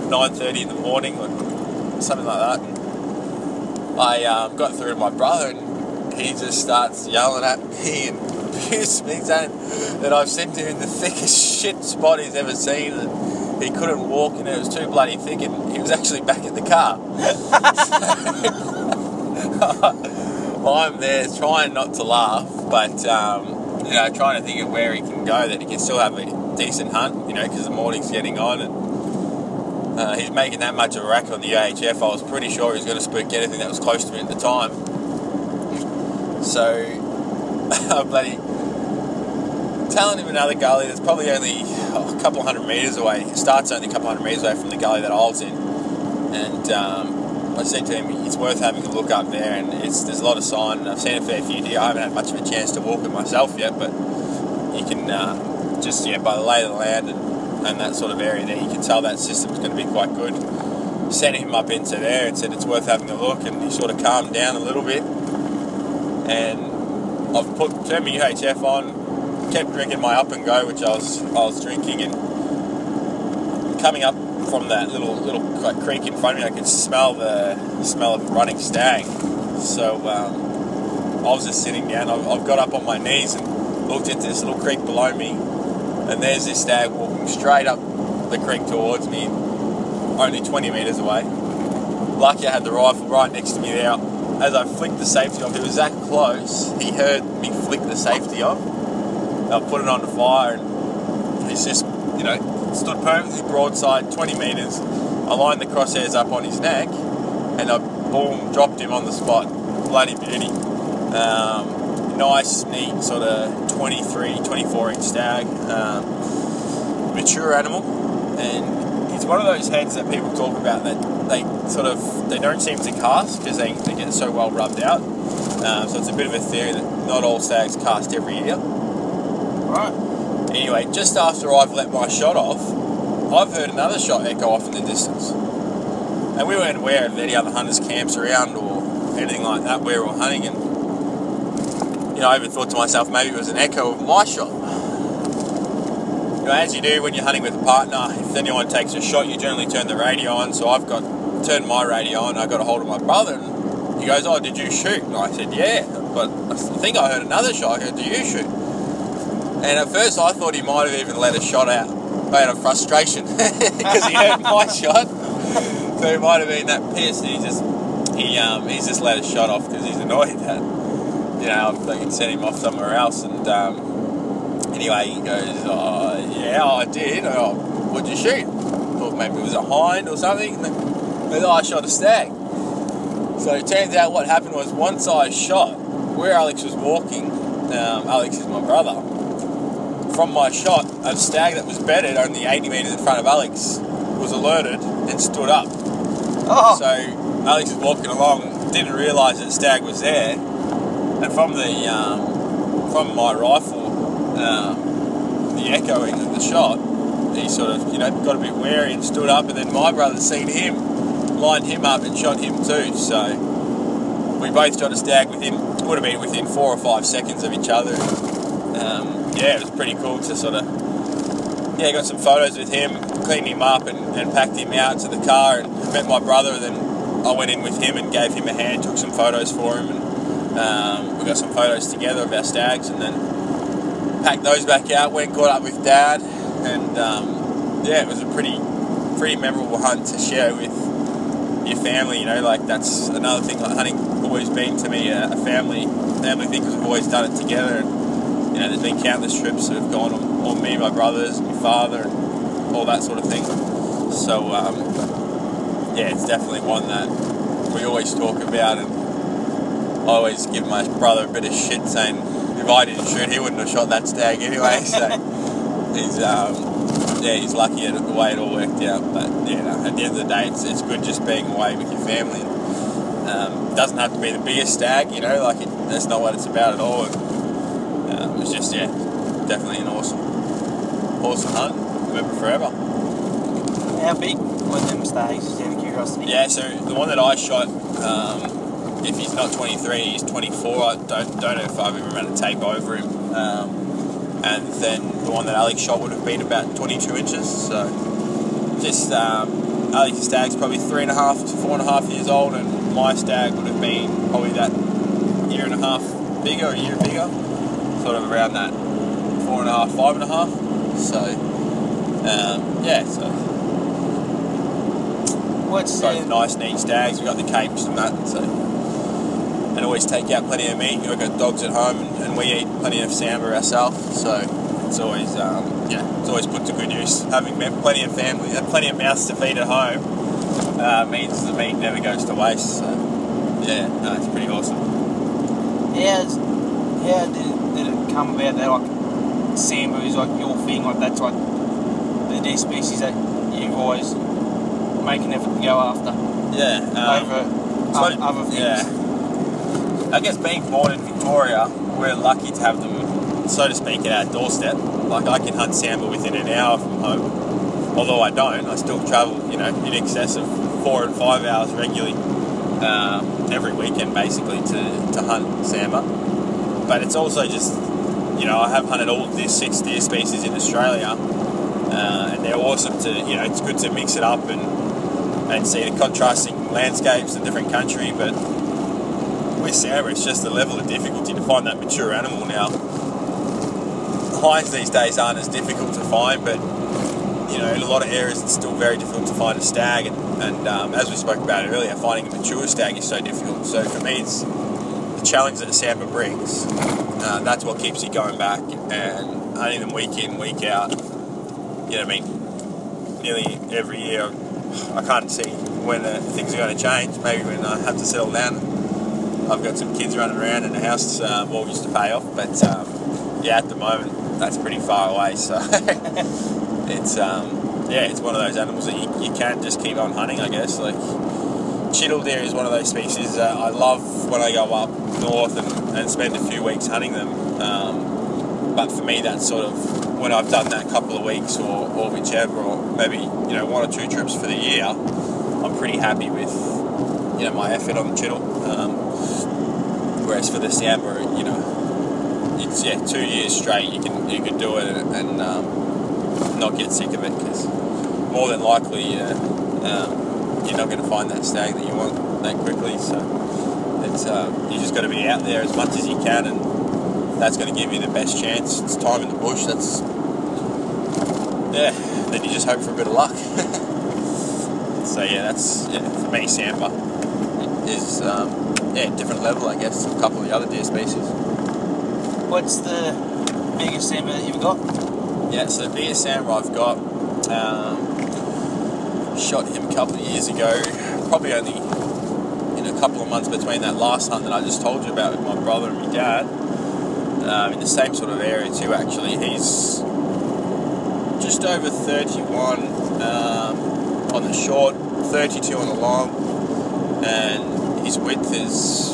9:30 in the morning or something like that. And I um, got through to my brother and he just starts yelling at <laughs> me and abused me, saying that I've sent him in the thickest <laughs> shit spot he's ever seen. And he couldn't walk and it was too bloody thick, and he was actually back at the car. <laughs> I'm there trying not to laugh, but um, you know, trying to think of where he can go that he can still have a decent hunt. You know, because the morning's getting on and uh, he's making that much of a racket on the UHF. I was pretty sure he was going to spook anything that was close to me at the time. So, <laughs> I'm bloody telling him another gully that's probably only oh, a couple hundred metres away. It starts only a couple hundred metres away from the gully that I was in. And um, I said to him, it's worth having a look up there, and there's a lot of sign. I've seen a fair few deer. I haven't had much of a chance to walk it myself yet, but you can uh, just yeah by the lay of the land and, and that sort of area there, you can tell that system's going to be quite good. Sent him up into there and said it's worth having a look, and he sort of calmed down a little bit. And I've put turned my UHF on, kept drinking my up and go, which I was I was drinking, and coming up from that little little creek in front of me, I could smell the smell of running stag. So um, I was just sitting down. I've, I've got up on my knees and looked into this little creek below me, and there's this stag walking straight up the creek towards me, only 20 meters away. Lucky I had the rifle right next to me there. As I flicked the safety off, it was that close. He heard me flick the safety off. I put it on the fire, and he's just, you know, stood perfectly broadside, 20 metres. I lined the crosshairs up on his neck, and I boom dropped him on the spot. Bloody beauty. Um, nice, neat sort of 23, 24 inch stag. Um, mature animal, and he's one of those heads that people talk about that they sort of they don't seem to cast because they, they get so well rubbed out. Um, so it's a bit of a theory that not all stags cast every year. Right. Anyway, just after I've let my shot off, I've heard another shot echo off in the distance. And we weren't aware of any other hunters' camps around or anything like that where we were hunting. And, you know, I even thought to myself, maybe it was an echo of my shot. You know, as you do when you're hunting with a partner, if anyone takes a shot, you generally turn the radio on. So I've got turned my radio on, I got a hold of my brother, and he goes, Oh, did you shoot? And I said, Yeah, but I think I heard another shot. I go, Do you shoot? And at first, I thought he might have even let a shot out out of frustration <laughs> because he heard my <laughs> shot. So it might have been that pissed. He just he um, he's just let a shot off because he's annoyed that you know they can send him off somewhere else. And um, anyway, he goes, oh, "Yeah, I did. Oh, what'd you shoot? Thought maybe it was a hind or something." And then, oh, I shot a stag. So it turns out what happened was once I shot where Alex was walking. Um, Alex is my brother from my shot, a stag that was bedded only 80 metres in front of Alex was alerted and stood up. Oh. So Alex is walking along, didn't realise that stag was there, and from the um, from my rifle, um, the echoing of the shot, he sort of you know got a bit wary and stood up, and then my brother seen him, lined him up and shot him too. So we both shot a stag within would have been within four or five seconds of each other. Um, yeah, it was pretty cool to sort of yeah, got some photos with him, cleaned him up and, and packed him out to the car and met my brother. And then I went in with him and gave him a hand, took some photos for him, and um, we got some photos together of our stags. And then packed those back out. Went caught up with dad, and um, yeah, it was a pretty pretty memorable hunt to share with your family. You know, like that's another thing. Like hunting always been to me a, a family family thing because we've always done it together. And, you know, there's been countless trips that have gone on, on me, my brothers, my father, and all that sort of thing. So, um, yeah, it's definitely one that we always talk about, and I always give my brother a bit of shit saying if I didn't shoot, he wouldn't have shot that stag anyway. <laughs> So he's, um, yeah, he's lucky at the way it all worked out. But yeah, no, at the end of the day, it's, it's good just being away with your family. Um, doesn't have to be the biggest stag, you know, like it, that's not what it's about at all. And, uh, it was just yeah, definitely an awesome, awesome hunt. Remember forever. How big were them stags? Just out of curiosity. Yeah, so the one that I shot, um, if he's not 23, he's 24. I don't don't know if I've ever run a tape over him. Um, and then the one that Alex shot would have been about 22 inches. So just um, Alex's stag's probably three and a half to four and a half years old, and my stag would have been probably that year and a half bigger, a year bigger, sort of around that four and a half, five and a half. So um, yeah, so What's both the nice, neat stags. We got the capes and that, so and always take out plenty of meat. We've got dogs at home, and, and we eat plenty of sambar ourselves. So it's always, um, yeah, it's always put to good use. Having plenty of family, uh, plenty of mouths to feed at home, uh, means the meat never goes to waste. So yeah, no, it's pretty awesome. how's how did, did it come about that like Sambar is like your thing, like that's like the deer species that you've always make an effort to go after Yeah, um, over so- other things. yeah. I guess being born in Victoria, we're lucky to have them, so to speak, at our doorstep. Like I can hunt sambar within an hour from home. Although I don't, I still travel, you know, in excess of four and five hours regularly um, every weekend, basically, to, to hunt sambar. But it's also just, you know, I have hunted all these six deer species in Australia, uh, and they're awesome to, you know, it's good to mix it up and and see the contrasting landscapes in different country, but with Sambar, it's just the level of difficulty to find that mature animal now. Hinds these days aren't as difficult to find, but you know, in a lot of areas it's still very difficult to find a stag, and, and um, as we spoke about earlier, finding a mature stag is so difficult. So for me, it's the challenge that Sambar brings. Uh, that's what keeps you going back and hunting them week in, week out. You know I mean? Nearly every year, I can't see when uh, things are going to change. Maybe when I have to settle down. I've got some kids running around and a house uh, mortgage to pay off, but um, yeah, at the moment that's pretty far away. So <laughs> it's um, yeah, it's one of those animals that you, you can't just keep on hunting. I guess like chital deer is one of those species that I love when I go up north and, and spend a few weeks hunting them. Um, but for me, that's sort of when I've done that couple of weeks or, or whichever, or maybe you know one or two trips for the year. I'm pretty happy with you know my effort on the chital. Um, whereas for the sambar, you know, it's yeah two years straight you can you can do it and, um, not get sick of it because more than likely uh, um, you're not going to find that stag that you want that quickly. So it's uh, you just got to be out there as much as you can, and that's going to give you the best chance. It's time in the bush. That's yeah. Then you just hope for a bit of luck. <laughs> so yeah, that's yeah, for me. Sambar is um, yeah different level, I guess. to A couple of the other deer species. What's the biggest Sambar that you've got? Yeah, so the biggest Sambar I've got, um, shot him a couple of years ago, probably only in a couple of months between that last hunt that I just told you about with my brother and my dad, um, in the same sort of area too actually. He's just over 31 um, on the short, 32 on the long, and his width is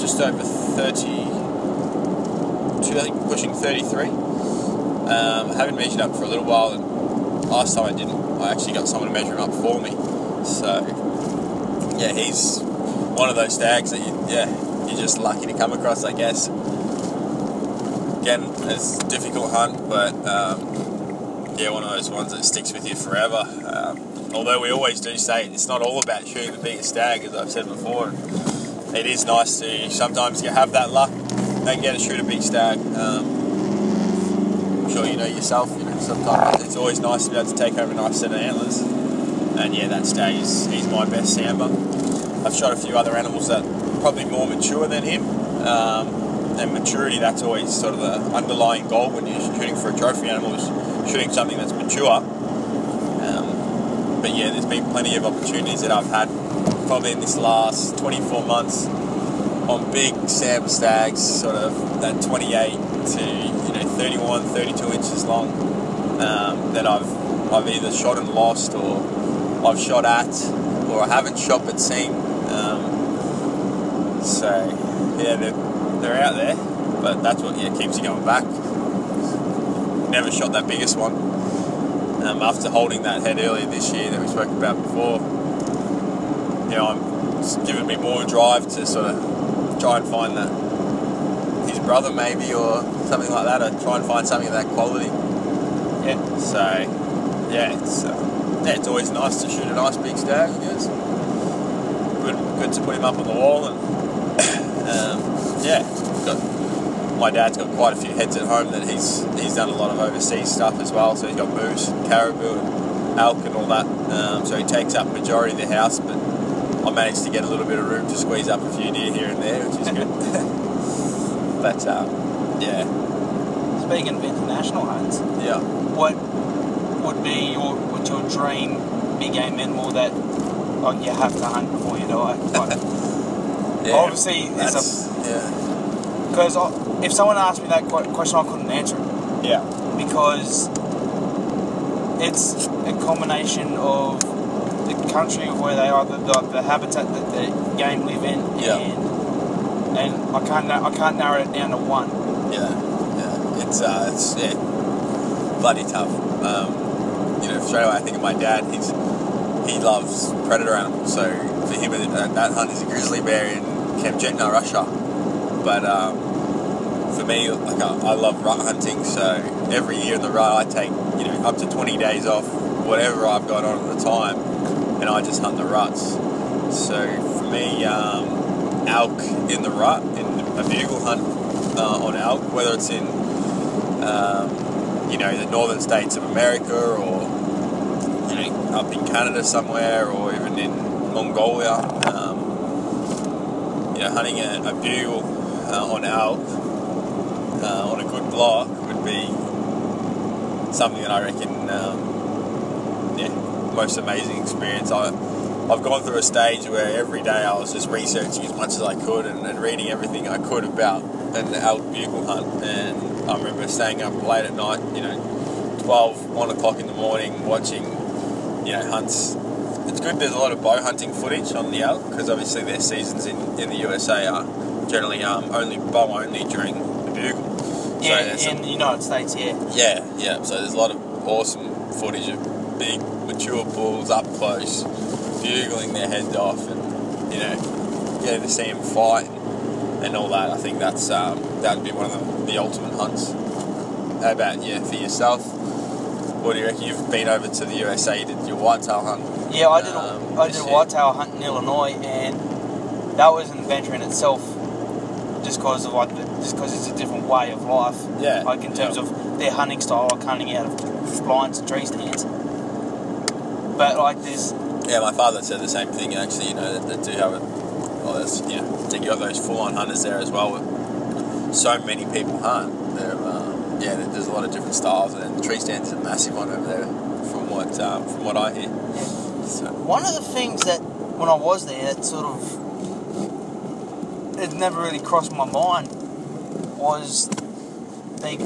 just over 30, I think pushing 33. Um, haven't measured up for a little while, and last time I didn't, I actually got someone to measure him up for me. So, yeah, he's one of those stags that you, yeah, you're just lucky to come across, I guess. Again, it's a difficult hunt, but um, yeah, one of those ones that sticks with you forever. Although we always do say it's not all about shooting the biggest stag, as I've said before. It is nice to sometimes you have that luck and get to shoot a big stag. Um, I'm sure you know yourself, you know, sometimes it's always nice to be able to take home a nice set of antlers. And yeah, that stag is he's my best sambar. I've shot a few other animals that probably more mature than him. Um, and maturity, that's always sort of the underlying goal when you're shooting for a trophy animal is shooting something that's mature. But yeah, there's been plenty of opportunities that I've had probably in this last 24 months on big sambar stags, sort of that 28 to you know 31, 32 inches long. um, that I've I've either shot and lost, or I've shot at, or I haven't shot but seen. Um, so yeah, they're, they're out there, but that's what yeah keeps you going back. Never shot that biggest one. Um, after holding that head earlier this year that we spoke about before, you know, I'm, it's given me more drive to sort of try and find that his brother maybe or something like that, or try and find something of that quality. Yeah. So, yeah, it's uh, yeah, it's always nice to shoot a nice big stag. I guess. Good, good to put him up on the wall, and <coughs> um, yeah, got my dad's got quite a few heads at home that he's he's done a lot of overseas stuff as well. So he's got moose, caribou, and elk, and all that. Um, so he takes up majority of the house, but I managed to get a little bit of room to squeeze up a few deer here and there, which is good. <laughs> but um, yeah, Speaking of international hunts, yeah. what would be your what's your dream big game animal that like you have to hunt before you die? Like, <laughs> Yeah, Obviously, it's yeah, because if someone asked me that question, I couldn't answer it yeah, because it's a combination of the country of where they are, the, the, the habitat that the game live in, Yeah. and and I can't I can't narrow it down to one. yeah, yeah. It's uh, it's yeah, bloody tough. Um, you know, straight away I think of my dad. He's he loves predator animals, so for him that, that hunt is a grizzly bear in Kamchatka, Russia. But um, for me, like I, I love rut hunting, so every year in the rut I take you know up to twenty days off, whatever I've got on at the time, and I just hunt the ruts. So for me, um, elk in the rut, in a bugle hunt uh, on elk, whether it's in um, you know the northern states of America or you know up in Canada somewhere or even in Mongolia. Um, you know, hunting a, a bugle uh, on elk uh, on a good block would be something that I reckon, um, yeah, most amazing experience. I, I've gone through a stage where every day I was just researching as much as I could and, and reading everything I could about an elk bugle hunt. And I remember staying up late at night, you know, 12, 1 o'clock in the morning, watching, you know, hunts. It's good there's a lot of bow hunting footage on the elk because obviously their seasons in, in the USA are generally um, only bow only during bugle. Yeah, some- in the United States, yeah. yeah, yeah. So there's a lot of awesome footage of big, mature bulls up close, bugling their heads off, and you know, getting to see them fight and all that. I think that's um, that'd be one of the, the ultimate hunts. How about yeah, for yourself? What do you reckon? You've been over to the USA. You did your whitetail hunt. Yeah, I did. A, Um, I did a whitetail hunt in Illinois, and that was an adventure in itself. Just because of like, just because it's a different way of life. Yeah, Like in terms yeah. of their hunting style, like hunting out of blinds and tree stands. But like, there's Yeah, my father said the same thing. Actually, you know, they, that do have a. Well, there's, yeah. I think you got those full-on hunters there as well. So many people hunt. They're, uh, yeah, there's a lot of different styles, and tree stands is a massive one over there, from what um, from what I hear. So, one of the things that when I was there, that sort of it never really crossed my mind was they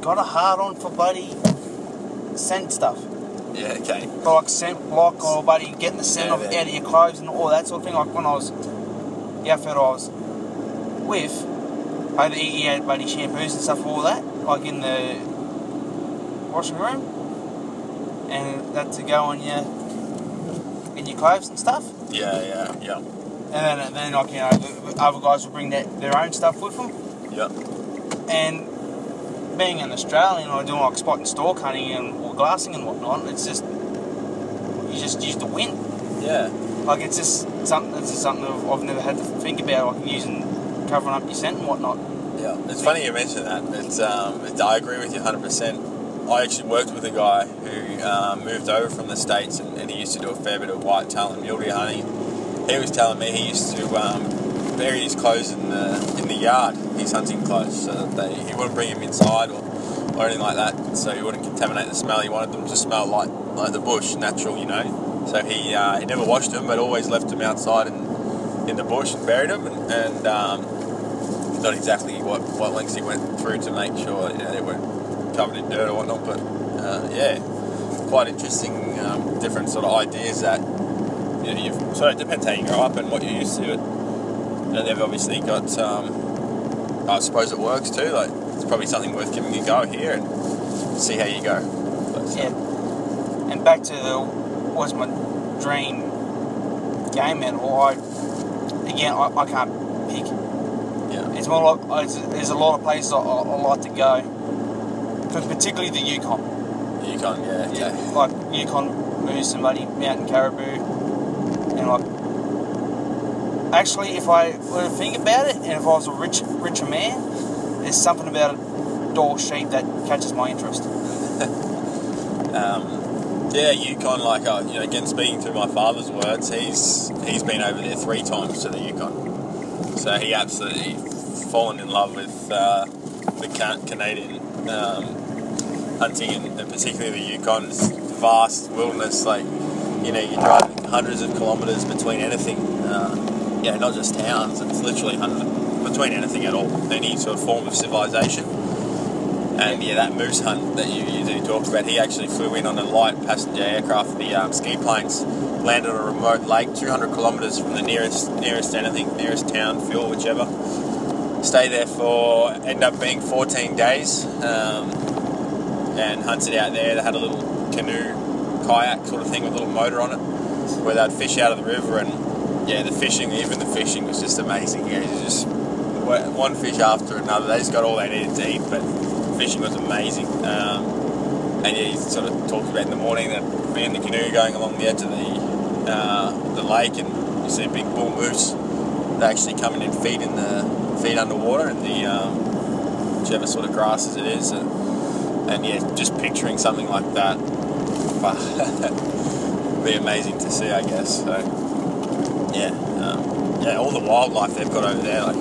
got a hard on for bloody scent stuff. yeah, okay. like scent block or buddy getting the scent Yeah, of, yeah. out of your clothes and all that sort of thing. Like when I was the outfit I was with, I had, he had buddy shampoos and stuff, all that, like in the washing room, and that to go on your in your clothes and stuff. Yeah, yeah, yeah, And then, then like you know, the, the other guys will bring that, their own stuff with them. yeah, And being an Australian or doing like spot and stalk hunting and or glassing and whatnot, it's just you just use the wind. yeah. Like it's just something. It's just something I've, I've never had to think about, like using covering up your scent and whatnot. Yeah, it's funny you mention that. It's um, I agree with you 100%. I actually worked with a guy who um, moved over from the States and, and he used to do a fair bit of white tail and mule deer hunting. He was telling me he used to um, bury his clothes in the in the yard, his hunting clothes, so that they, he wouldn't bring them inside or, or anything like that, so he wouldn't contaminate the smell. He wanted them to smell like, like the bush, natural, you know. So he uh, he never washed them, but always left them outside and in the bush and buried them, and, and um, not exactly what, what lengths he went through to make sure you know they weren't covered in dirt or whatnot, but uh, yeah, quite interesting, um, different sort of ideas that you've, so it depends how you grow up and what you're used to. You know, they've obviously got, um, I suppose it works too. Like it's probably something worth giving a go here and see how you go. But, so, Yeah. And back to the what's my dream game animal, I again I, I can't pick. yeah, It's more like it's, there's a lot of places I, I, I like to go, but particularly the Yukon. Yukon, yeah, okay. Yeah, like Yukon moose and bloody mountain caribou, and actually, if I were to think about it, and if I was a rich richer man, there's something about a Dall sheep that catches my interest. <laughs> Um, yeah, Yukon. Like, uh, you know, again, speaking through my father's words, he's he's been over there three times to the Yukon, so he absolutely fallen in love with uh, the Can- Canadian um, hunting and, and particularly the Yukon. It's vast wilderness, like you know, you're driving hundreds of kilometres between anything. Uh, yeah, not just towns. It's literally between anything at all, any sort of form of civilization. And yeah, that moose hunt that you, you do talk about, he actually flew in on a light passenger aircraft, the um, ski planes, landed on a remote lake 200 kilometres from the nearest nearest anything, nearest town, fuel, whichever. Stay there for, end up being 14 days, um, and hunted out there. They had a little canoe, kayak sort of thing with a little motor on it, where they'd fish out of the river, and yeah, the fishing, even the fishing was just amazing. You just one fish after another. They just got all they needed to eat, but fishing was amazing. Um, and yeah, he sort of talked about in the morning that me and the canoe going along the edge of the uh, the lake, and you see a big bull moose. They actually come in and feed in the feed underwater in the um, whichever sort of grasses it is, and, and yeah, just picturing something like that, would <laughs> be amazing to see, I guess. So yeah, um, yeah, all the wildlife they've got over there, like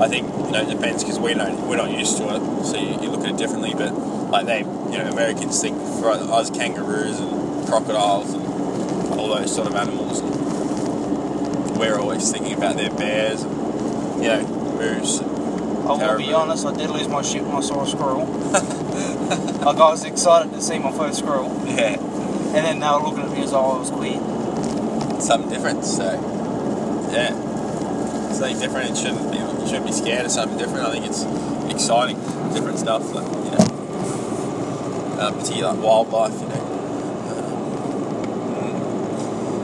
I think you know it depends because we don't we're not used to it, so you, you look at it differently. But like they, you know, Americans think for us kangaroos and crocodiles and all those sort of animals. And we're always thinking about their bears and you know moose. I will be honest, I did lose my shit when I saw a squirrel. <laughs> like I was excited to see my first squirrel, yeah, and then they were looking at me as though I was weird. something different. So yeah, something different. It shouldn't be you shouldn't be scared of something different. I think it's exciting, different stuff. Like you know, uh, particularly like wildlife. You know.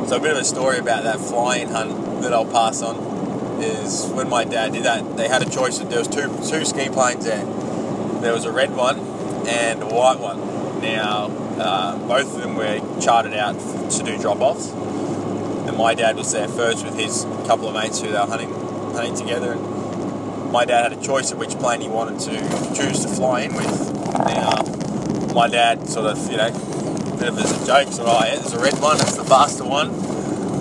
Um, So a bit of a story about that flying hunt that I'll pass on is when my dad did that. They had a choice. There was two two ski planes there. There was a red one and a white one. Now uh, both of them were chartered out to do drop offs and my dad was there first with his couple of mates who they were hunting, hunting together. And my dad had a choice of which plane he wanted to choose to fly in with. Now, my dad sort of, you know, a bit of as a joke, of, oh, yeah, there's a red one, it's the faster one.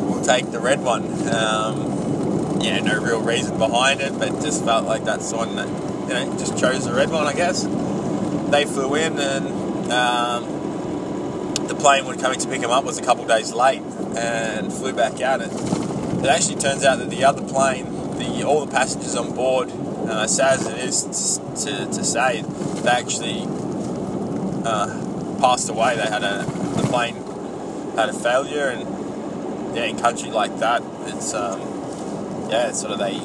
We'll take the red one. Um, yeah, no real reason behind it, but just felt like that's the one that, you know, just chose the red one, I guess. They flew in and um, the plane when coming to pick him up was a couple days late and flew back out. And it actually turns out that the other plane, the all the passengers on board, uh, sad as it is to, to say, they actually uh, passed away. They had a the plane had a failure, and yeah, in country like that, it's um, yeah, it's sort of they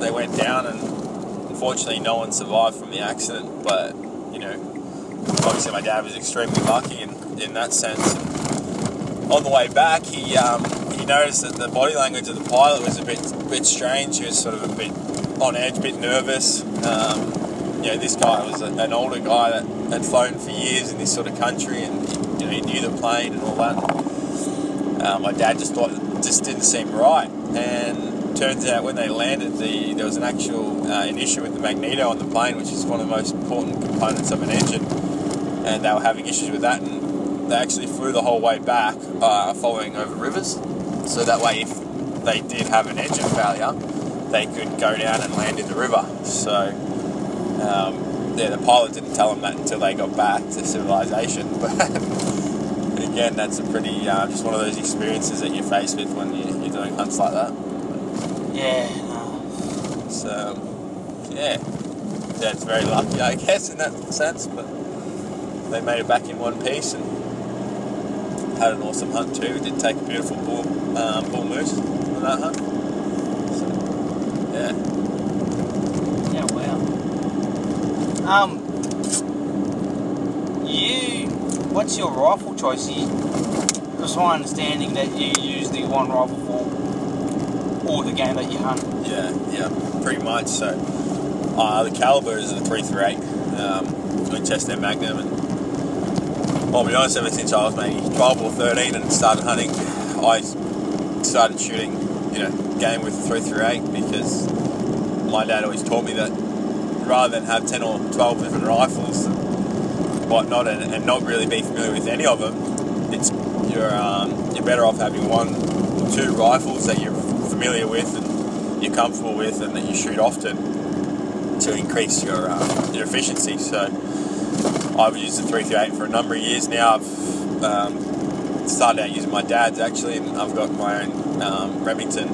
they went down, and unfortunately, no one survived from the accident. But you know, obviously, my dad was extremely lucky in in that sense. On the way back, he um, he noticed that the body language of the pilot was a bit bit strange. He was sort of a bit on edge, a bit nervous. Um, you know, this guy was a, an older guy that had flown for years in this sort of country, and you know, he knew the plane and all that. Uh, my dad just thought it just didn't seem right, and turns out when they landed, the there was an actual uh, an issue with the magneto on the plane, which is one of the most important components of an engine, and they were having issues with that, and they actually flew the whole way back, uh, following over rivers, so that way if they did have an engine failure, they could go down and land in the river. So. Um, yeah, the pilot didn't tell them that until they got back to civilization. <laughs> But again, that's a pretty uh, just one of those experiences that you're faced with when you, you're doing hunts like that. Yeah, no. So yeah, yeah, it's very lucky, I guess, in that sense. But they made it back in one piece and had an awesome hunt too. We did take a beautiful bull, um, bull moose on that hunt. So, yeah. Yeah, wow. Um, you, what's your rifle choice? It's my understanding that you use the one rifle for all the game that you hunt. Yeah, yeah, pretty much. So, uh, the caliber is a 338 um, Winchester Magnum, and I'll be honest, ever since I was maybe 12 or 13 and started hunting, I started shooting, you know, game with the 338 because my dad always taught me that rather than have 10 or 12 different rifles and whatnot and, and not really be familiar with any of them, it's you're um, you're better off having one or two rifles that you're familiar with and you're comfortable with and that you shoot often to increase your uh, your efficiency. So I've used the 338 for a number of years now. I've um, started out using my dad's actually, and I've got my own um, Remington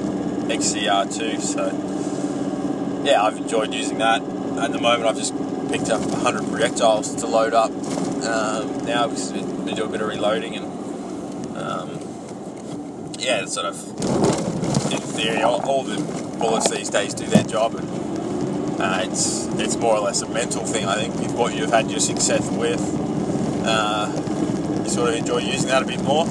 XCR2. So yeah, I've enjoyed using that. At the moment, I've just picked up 100 projectiles to load up um, now because we do a bit of reloading and um, yeah, it's sort of in theory, all, all the bullets these days do their job, and uh, it's it's more or less a mental thing. I think with what you've had your success with, uh, you sort of enjoy using that a bit more.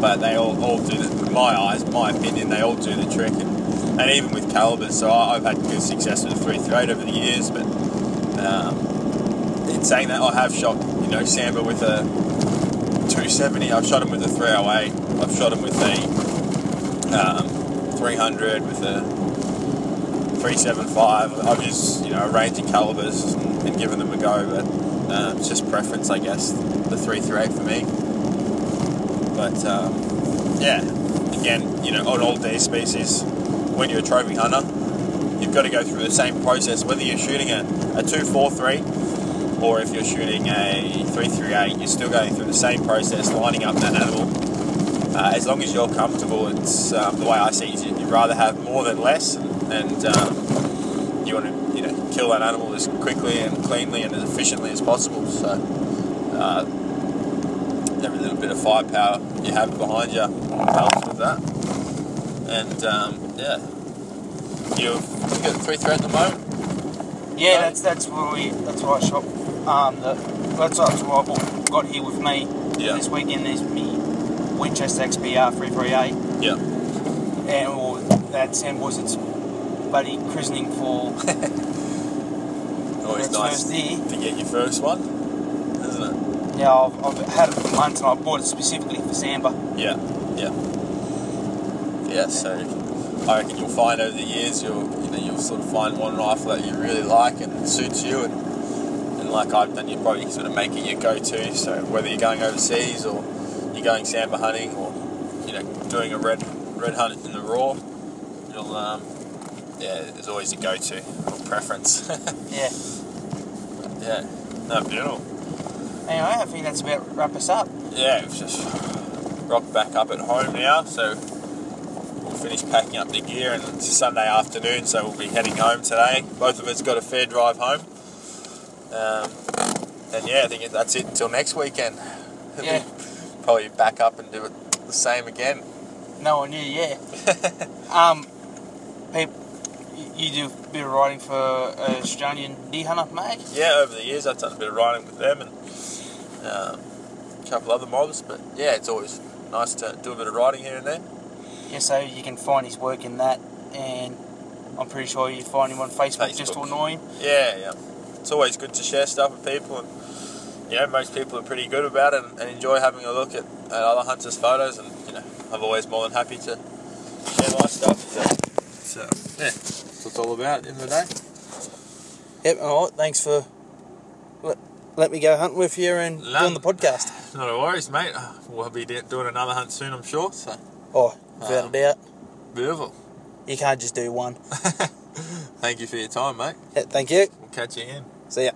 But they all, all do, the, in my eyes, my opinion, they all do the trick, and, and even with calibers. So I, I've had good success with the 338 over the years, but um, in saying that, I have shot you know Sambar with a 270. I've shot him with a 308. I've shot him with a um, 300 with a 375. I've used you know a range of calibers and, given them a go, but uh, it's just preference, I guess. The 338 for me. But um, yeah, again, you know, on all these species, when you're a trophy hunter, you've got to go through the same process, whether you're shooting a, a 243 or if you're shooting a 338, you're still going through the same process, lining up that animal. Uh, as long as you're comfortable, it's um, the way I see it. You'd rather have more than less, and, um, you want to, you know, kill that animal as quickly and cleanly and as efficiently as possible. So, uh, every little bit of firepower you have behind you helps with that. And um, yeah, you've got three threat at the moment. Yeah, that's that's where we that's where I shot. Um, the, that's that's what I got here with me Yeah. this weekend. Is me Winchester XPR 338, Yeah. and well, that Sam was its buddy christening for <laughs> Always nice to get your first one, isn't it? Yeah, I've, I've had it for months, and I bought it specifically for Sambar. Yeah, yeah, yeah. So I reckon you'll find over the years you'll you know you'll sort of find one rifle that you really like and suits you, and and like I've done, you're probably sort of make it your go-to. So whether you're going overseas or you're going sambar hunting or you know doing a red red hunt in the raw, you'll um, yeah, there's always a go-to or preference. <laughs> Yeah. yeah, no, beautiful. Anyway, I think that's about wrap us up. yeah, we've just rocked back up at home now, so we'll finish packing up the gear, and it's a Sunday afternoon, so we'll be heading home today. Both of us got a fair drive home, um, and yeah, I think that's it until next weekend. Yeah. Probably back up and do it the same again. No one knew. Yeah. <laughs> Um, peop you do a bit of riding for uh, Australian deer hunter mag. Yeah, over the years I've done a bit of riding with them and um, a couple other mobs, but yeah, it's always nice to do a bit of riding here and there. Yeah, so you can find his work in that, and I'm pretty sure you find him on Facebook, just to annoy him. Yeah, yeah. It's always good to share stuff with people, and you know, most people are pretty good about it and, and enjoy having a look at, at other hunters' photos. And you know, I'm always more than happy to share my stuff. So, so yeah, that's what it's all about at the end of the day. Yep. All right. Thanks for let, let me go hunting with you and doing the podcast. <laughs> Not a worries, mate. We'll be doing another hunt soon, I'm sure. So Oh, without Um, a doubt, beautiful. you can't just do one. <laughs> Thank you for your time, mate. Yeah, thank you. We'll catch you again. See ya.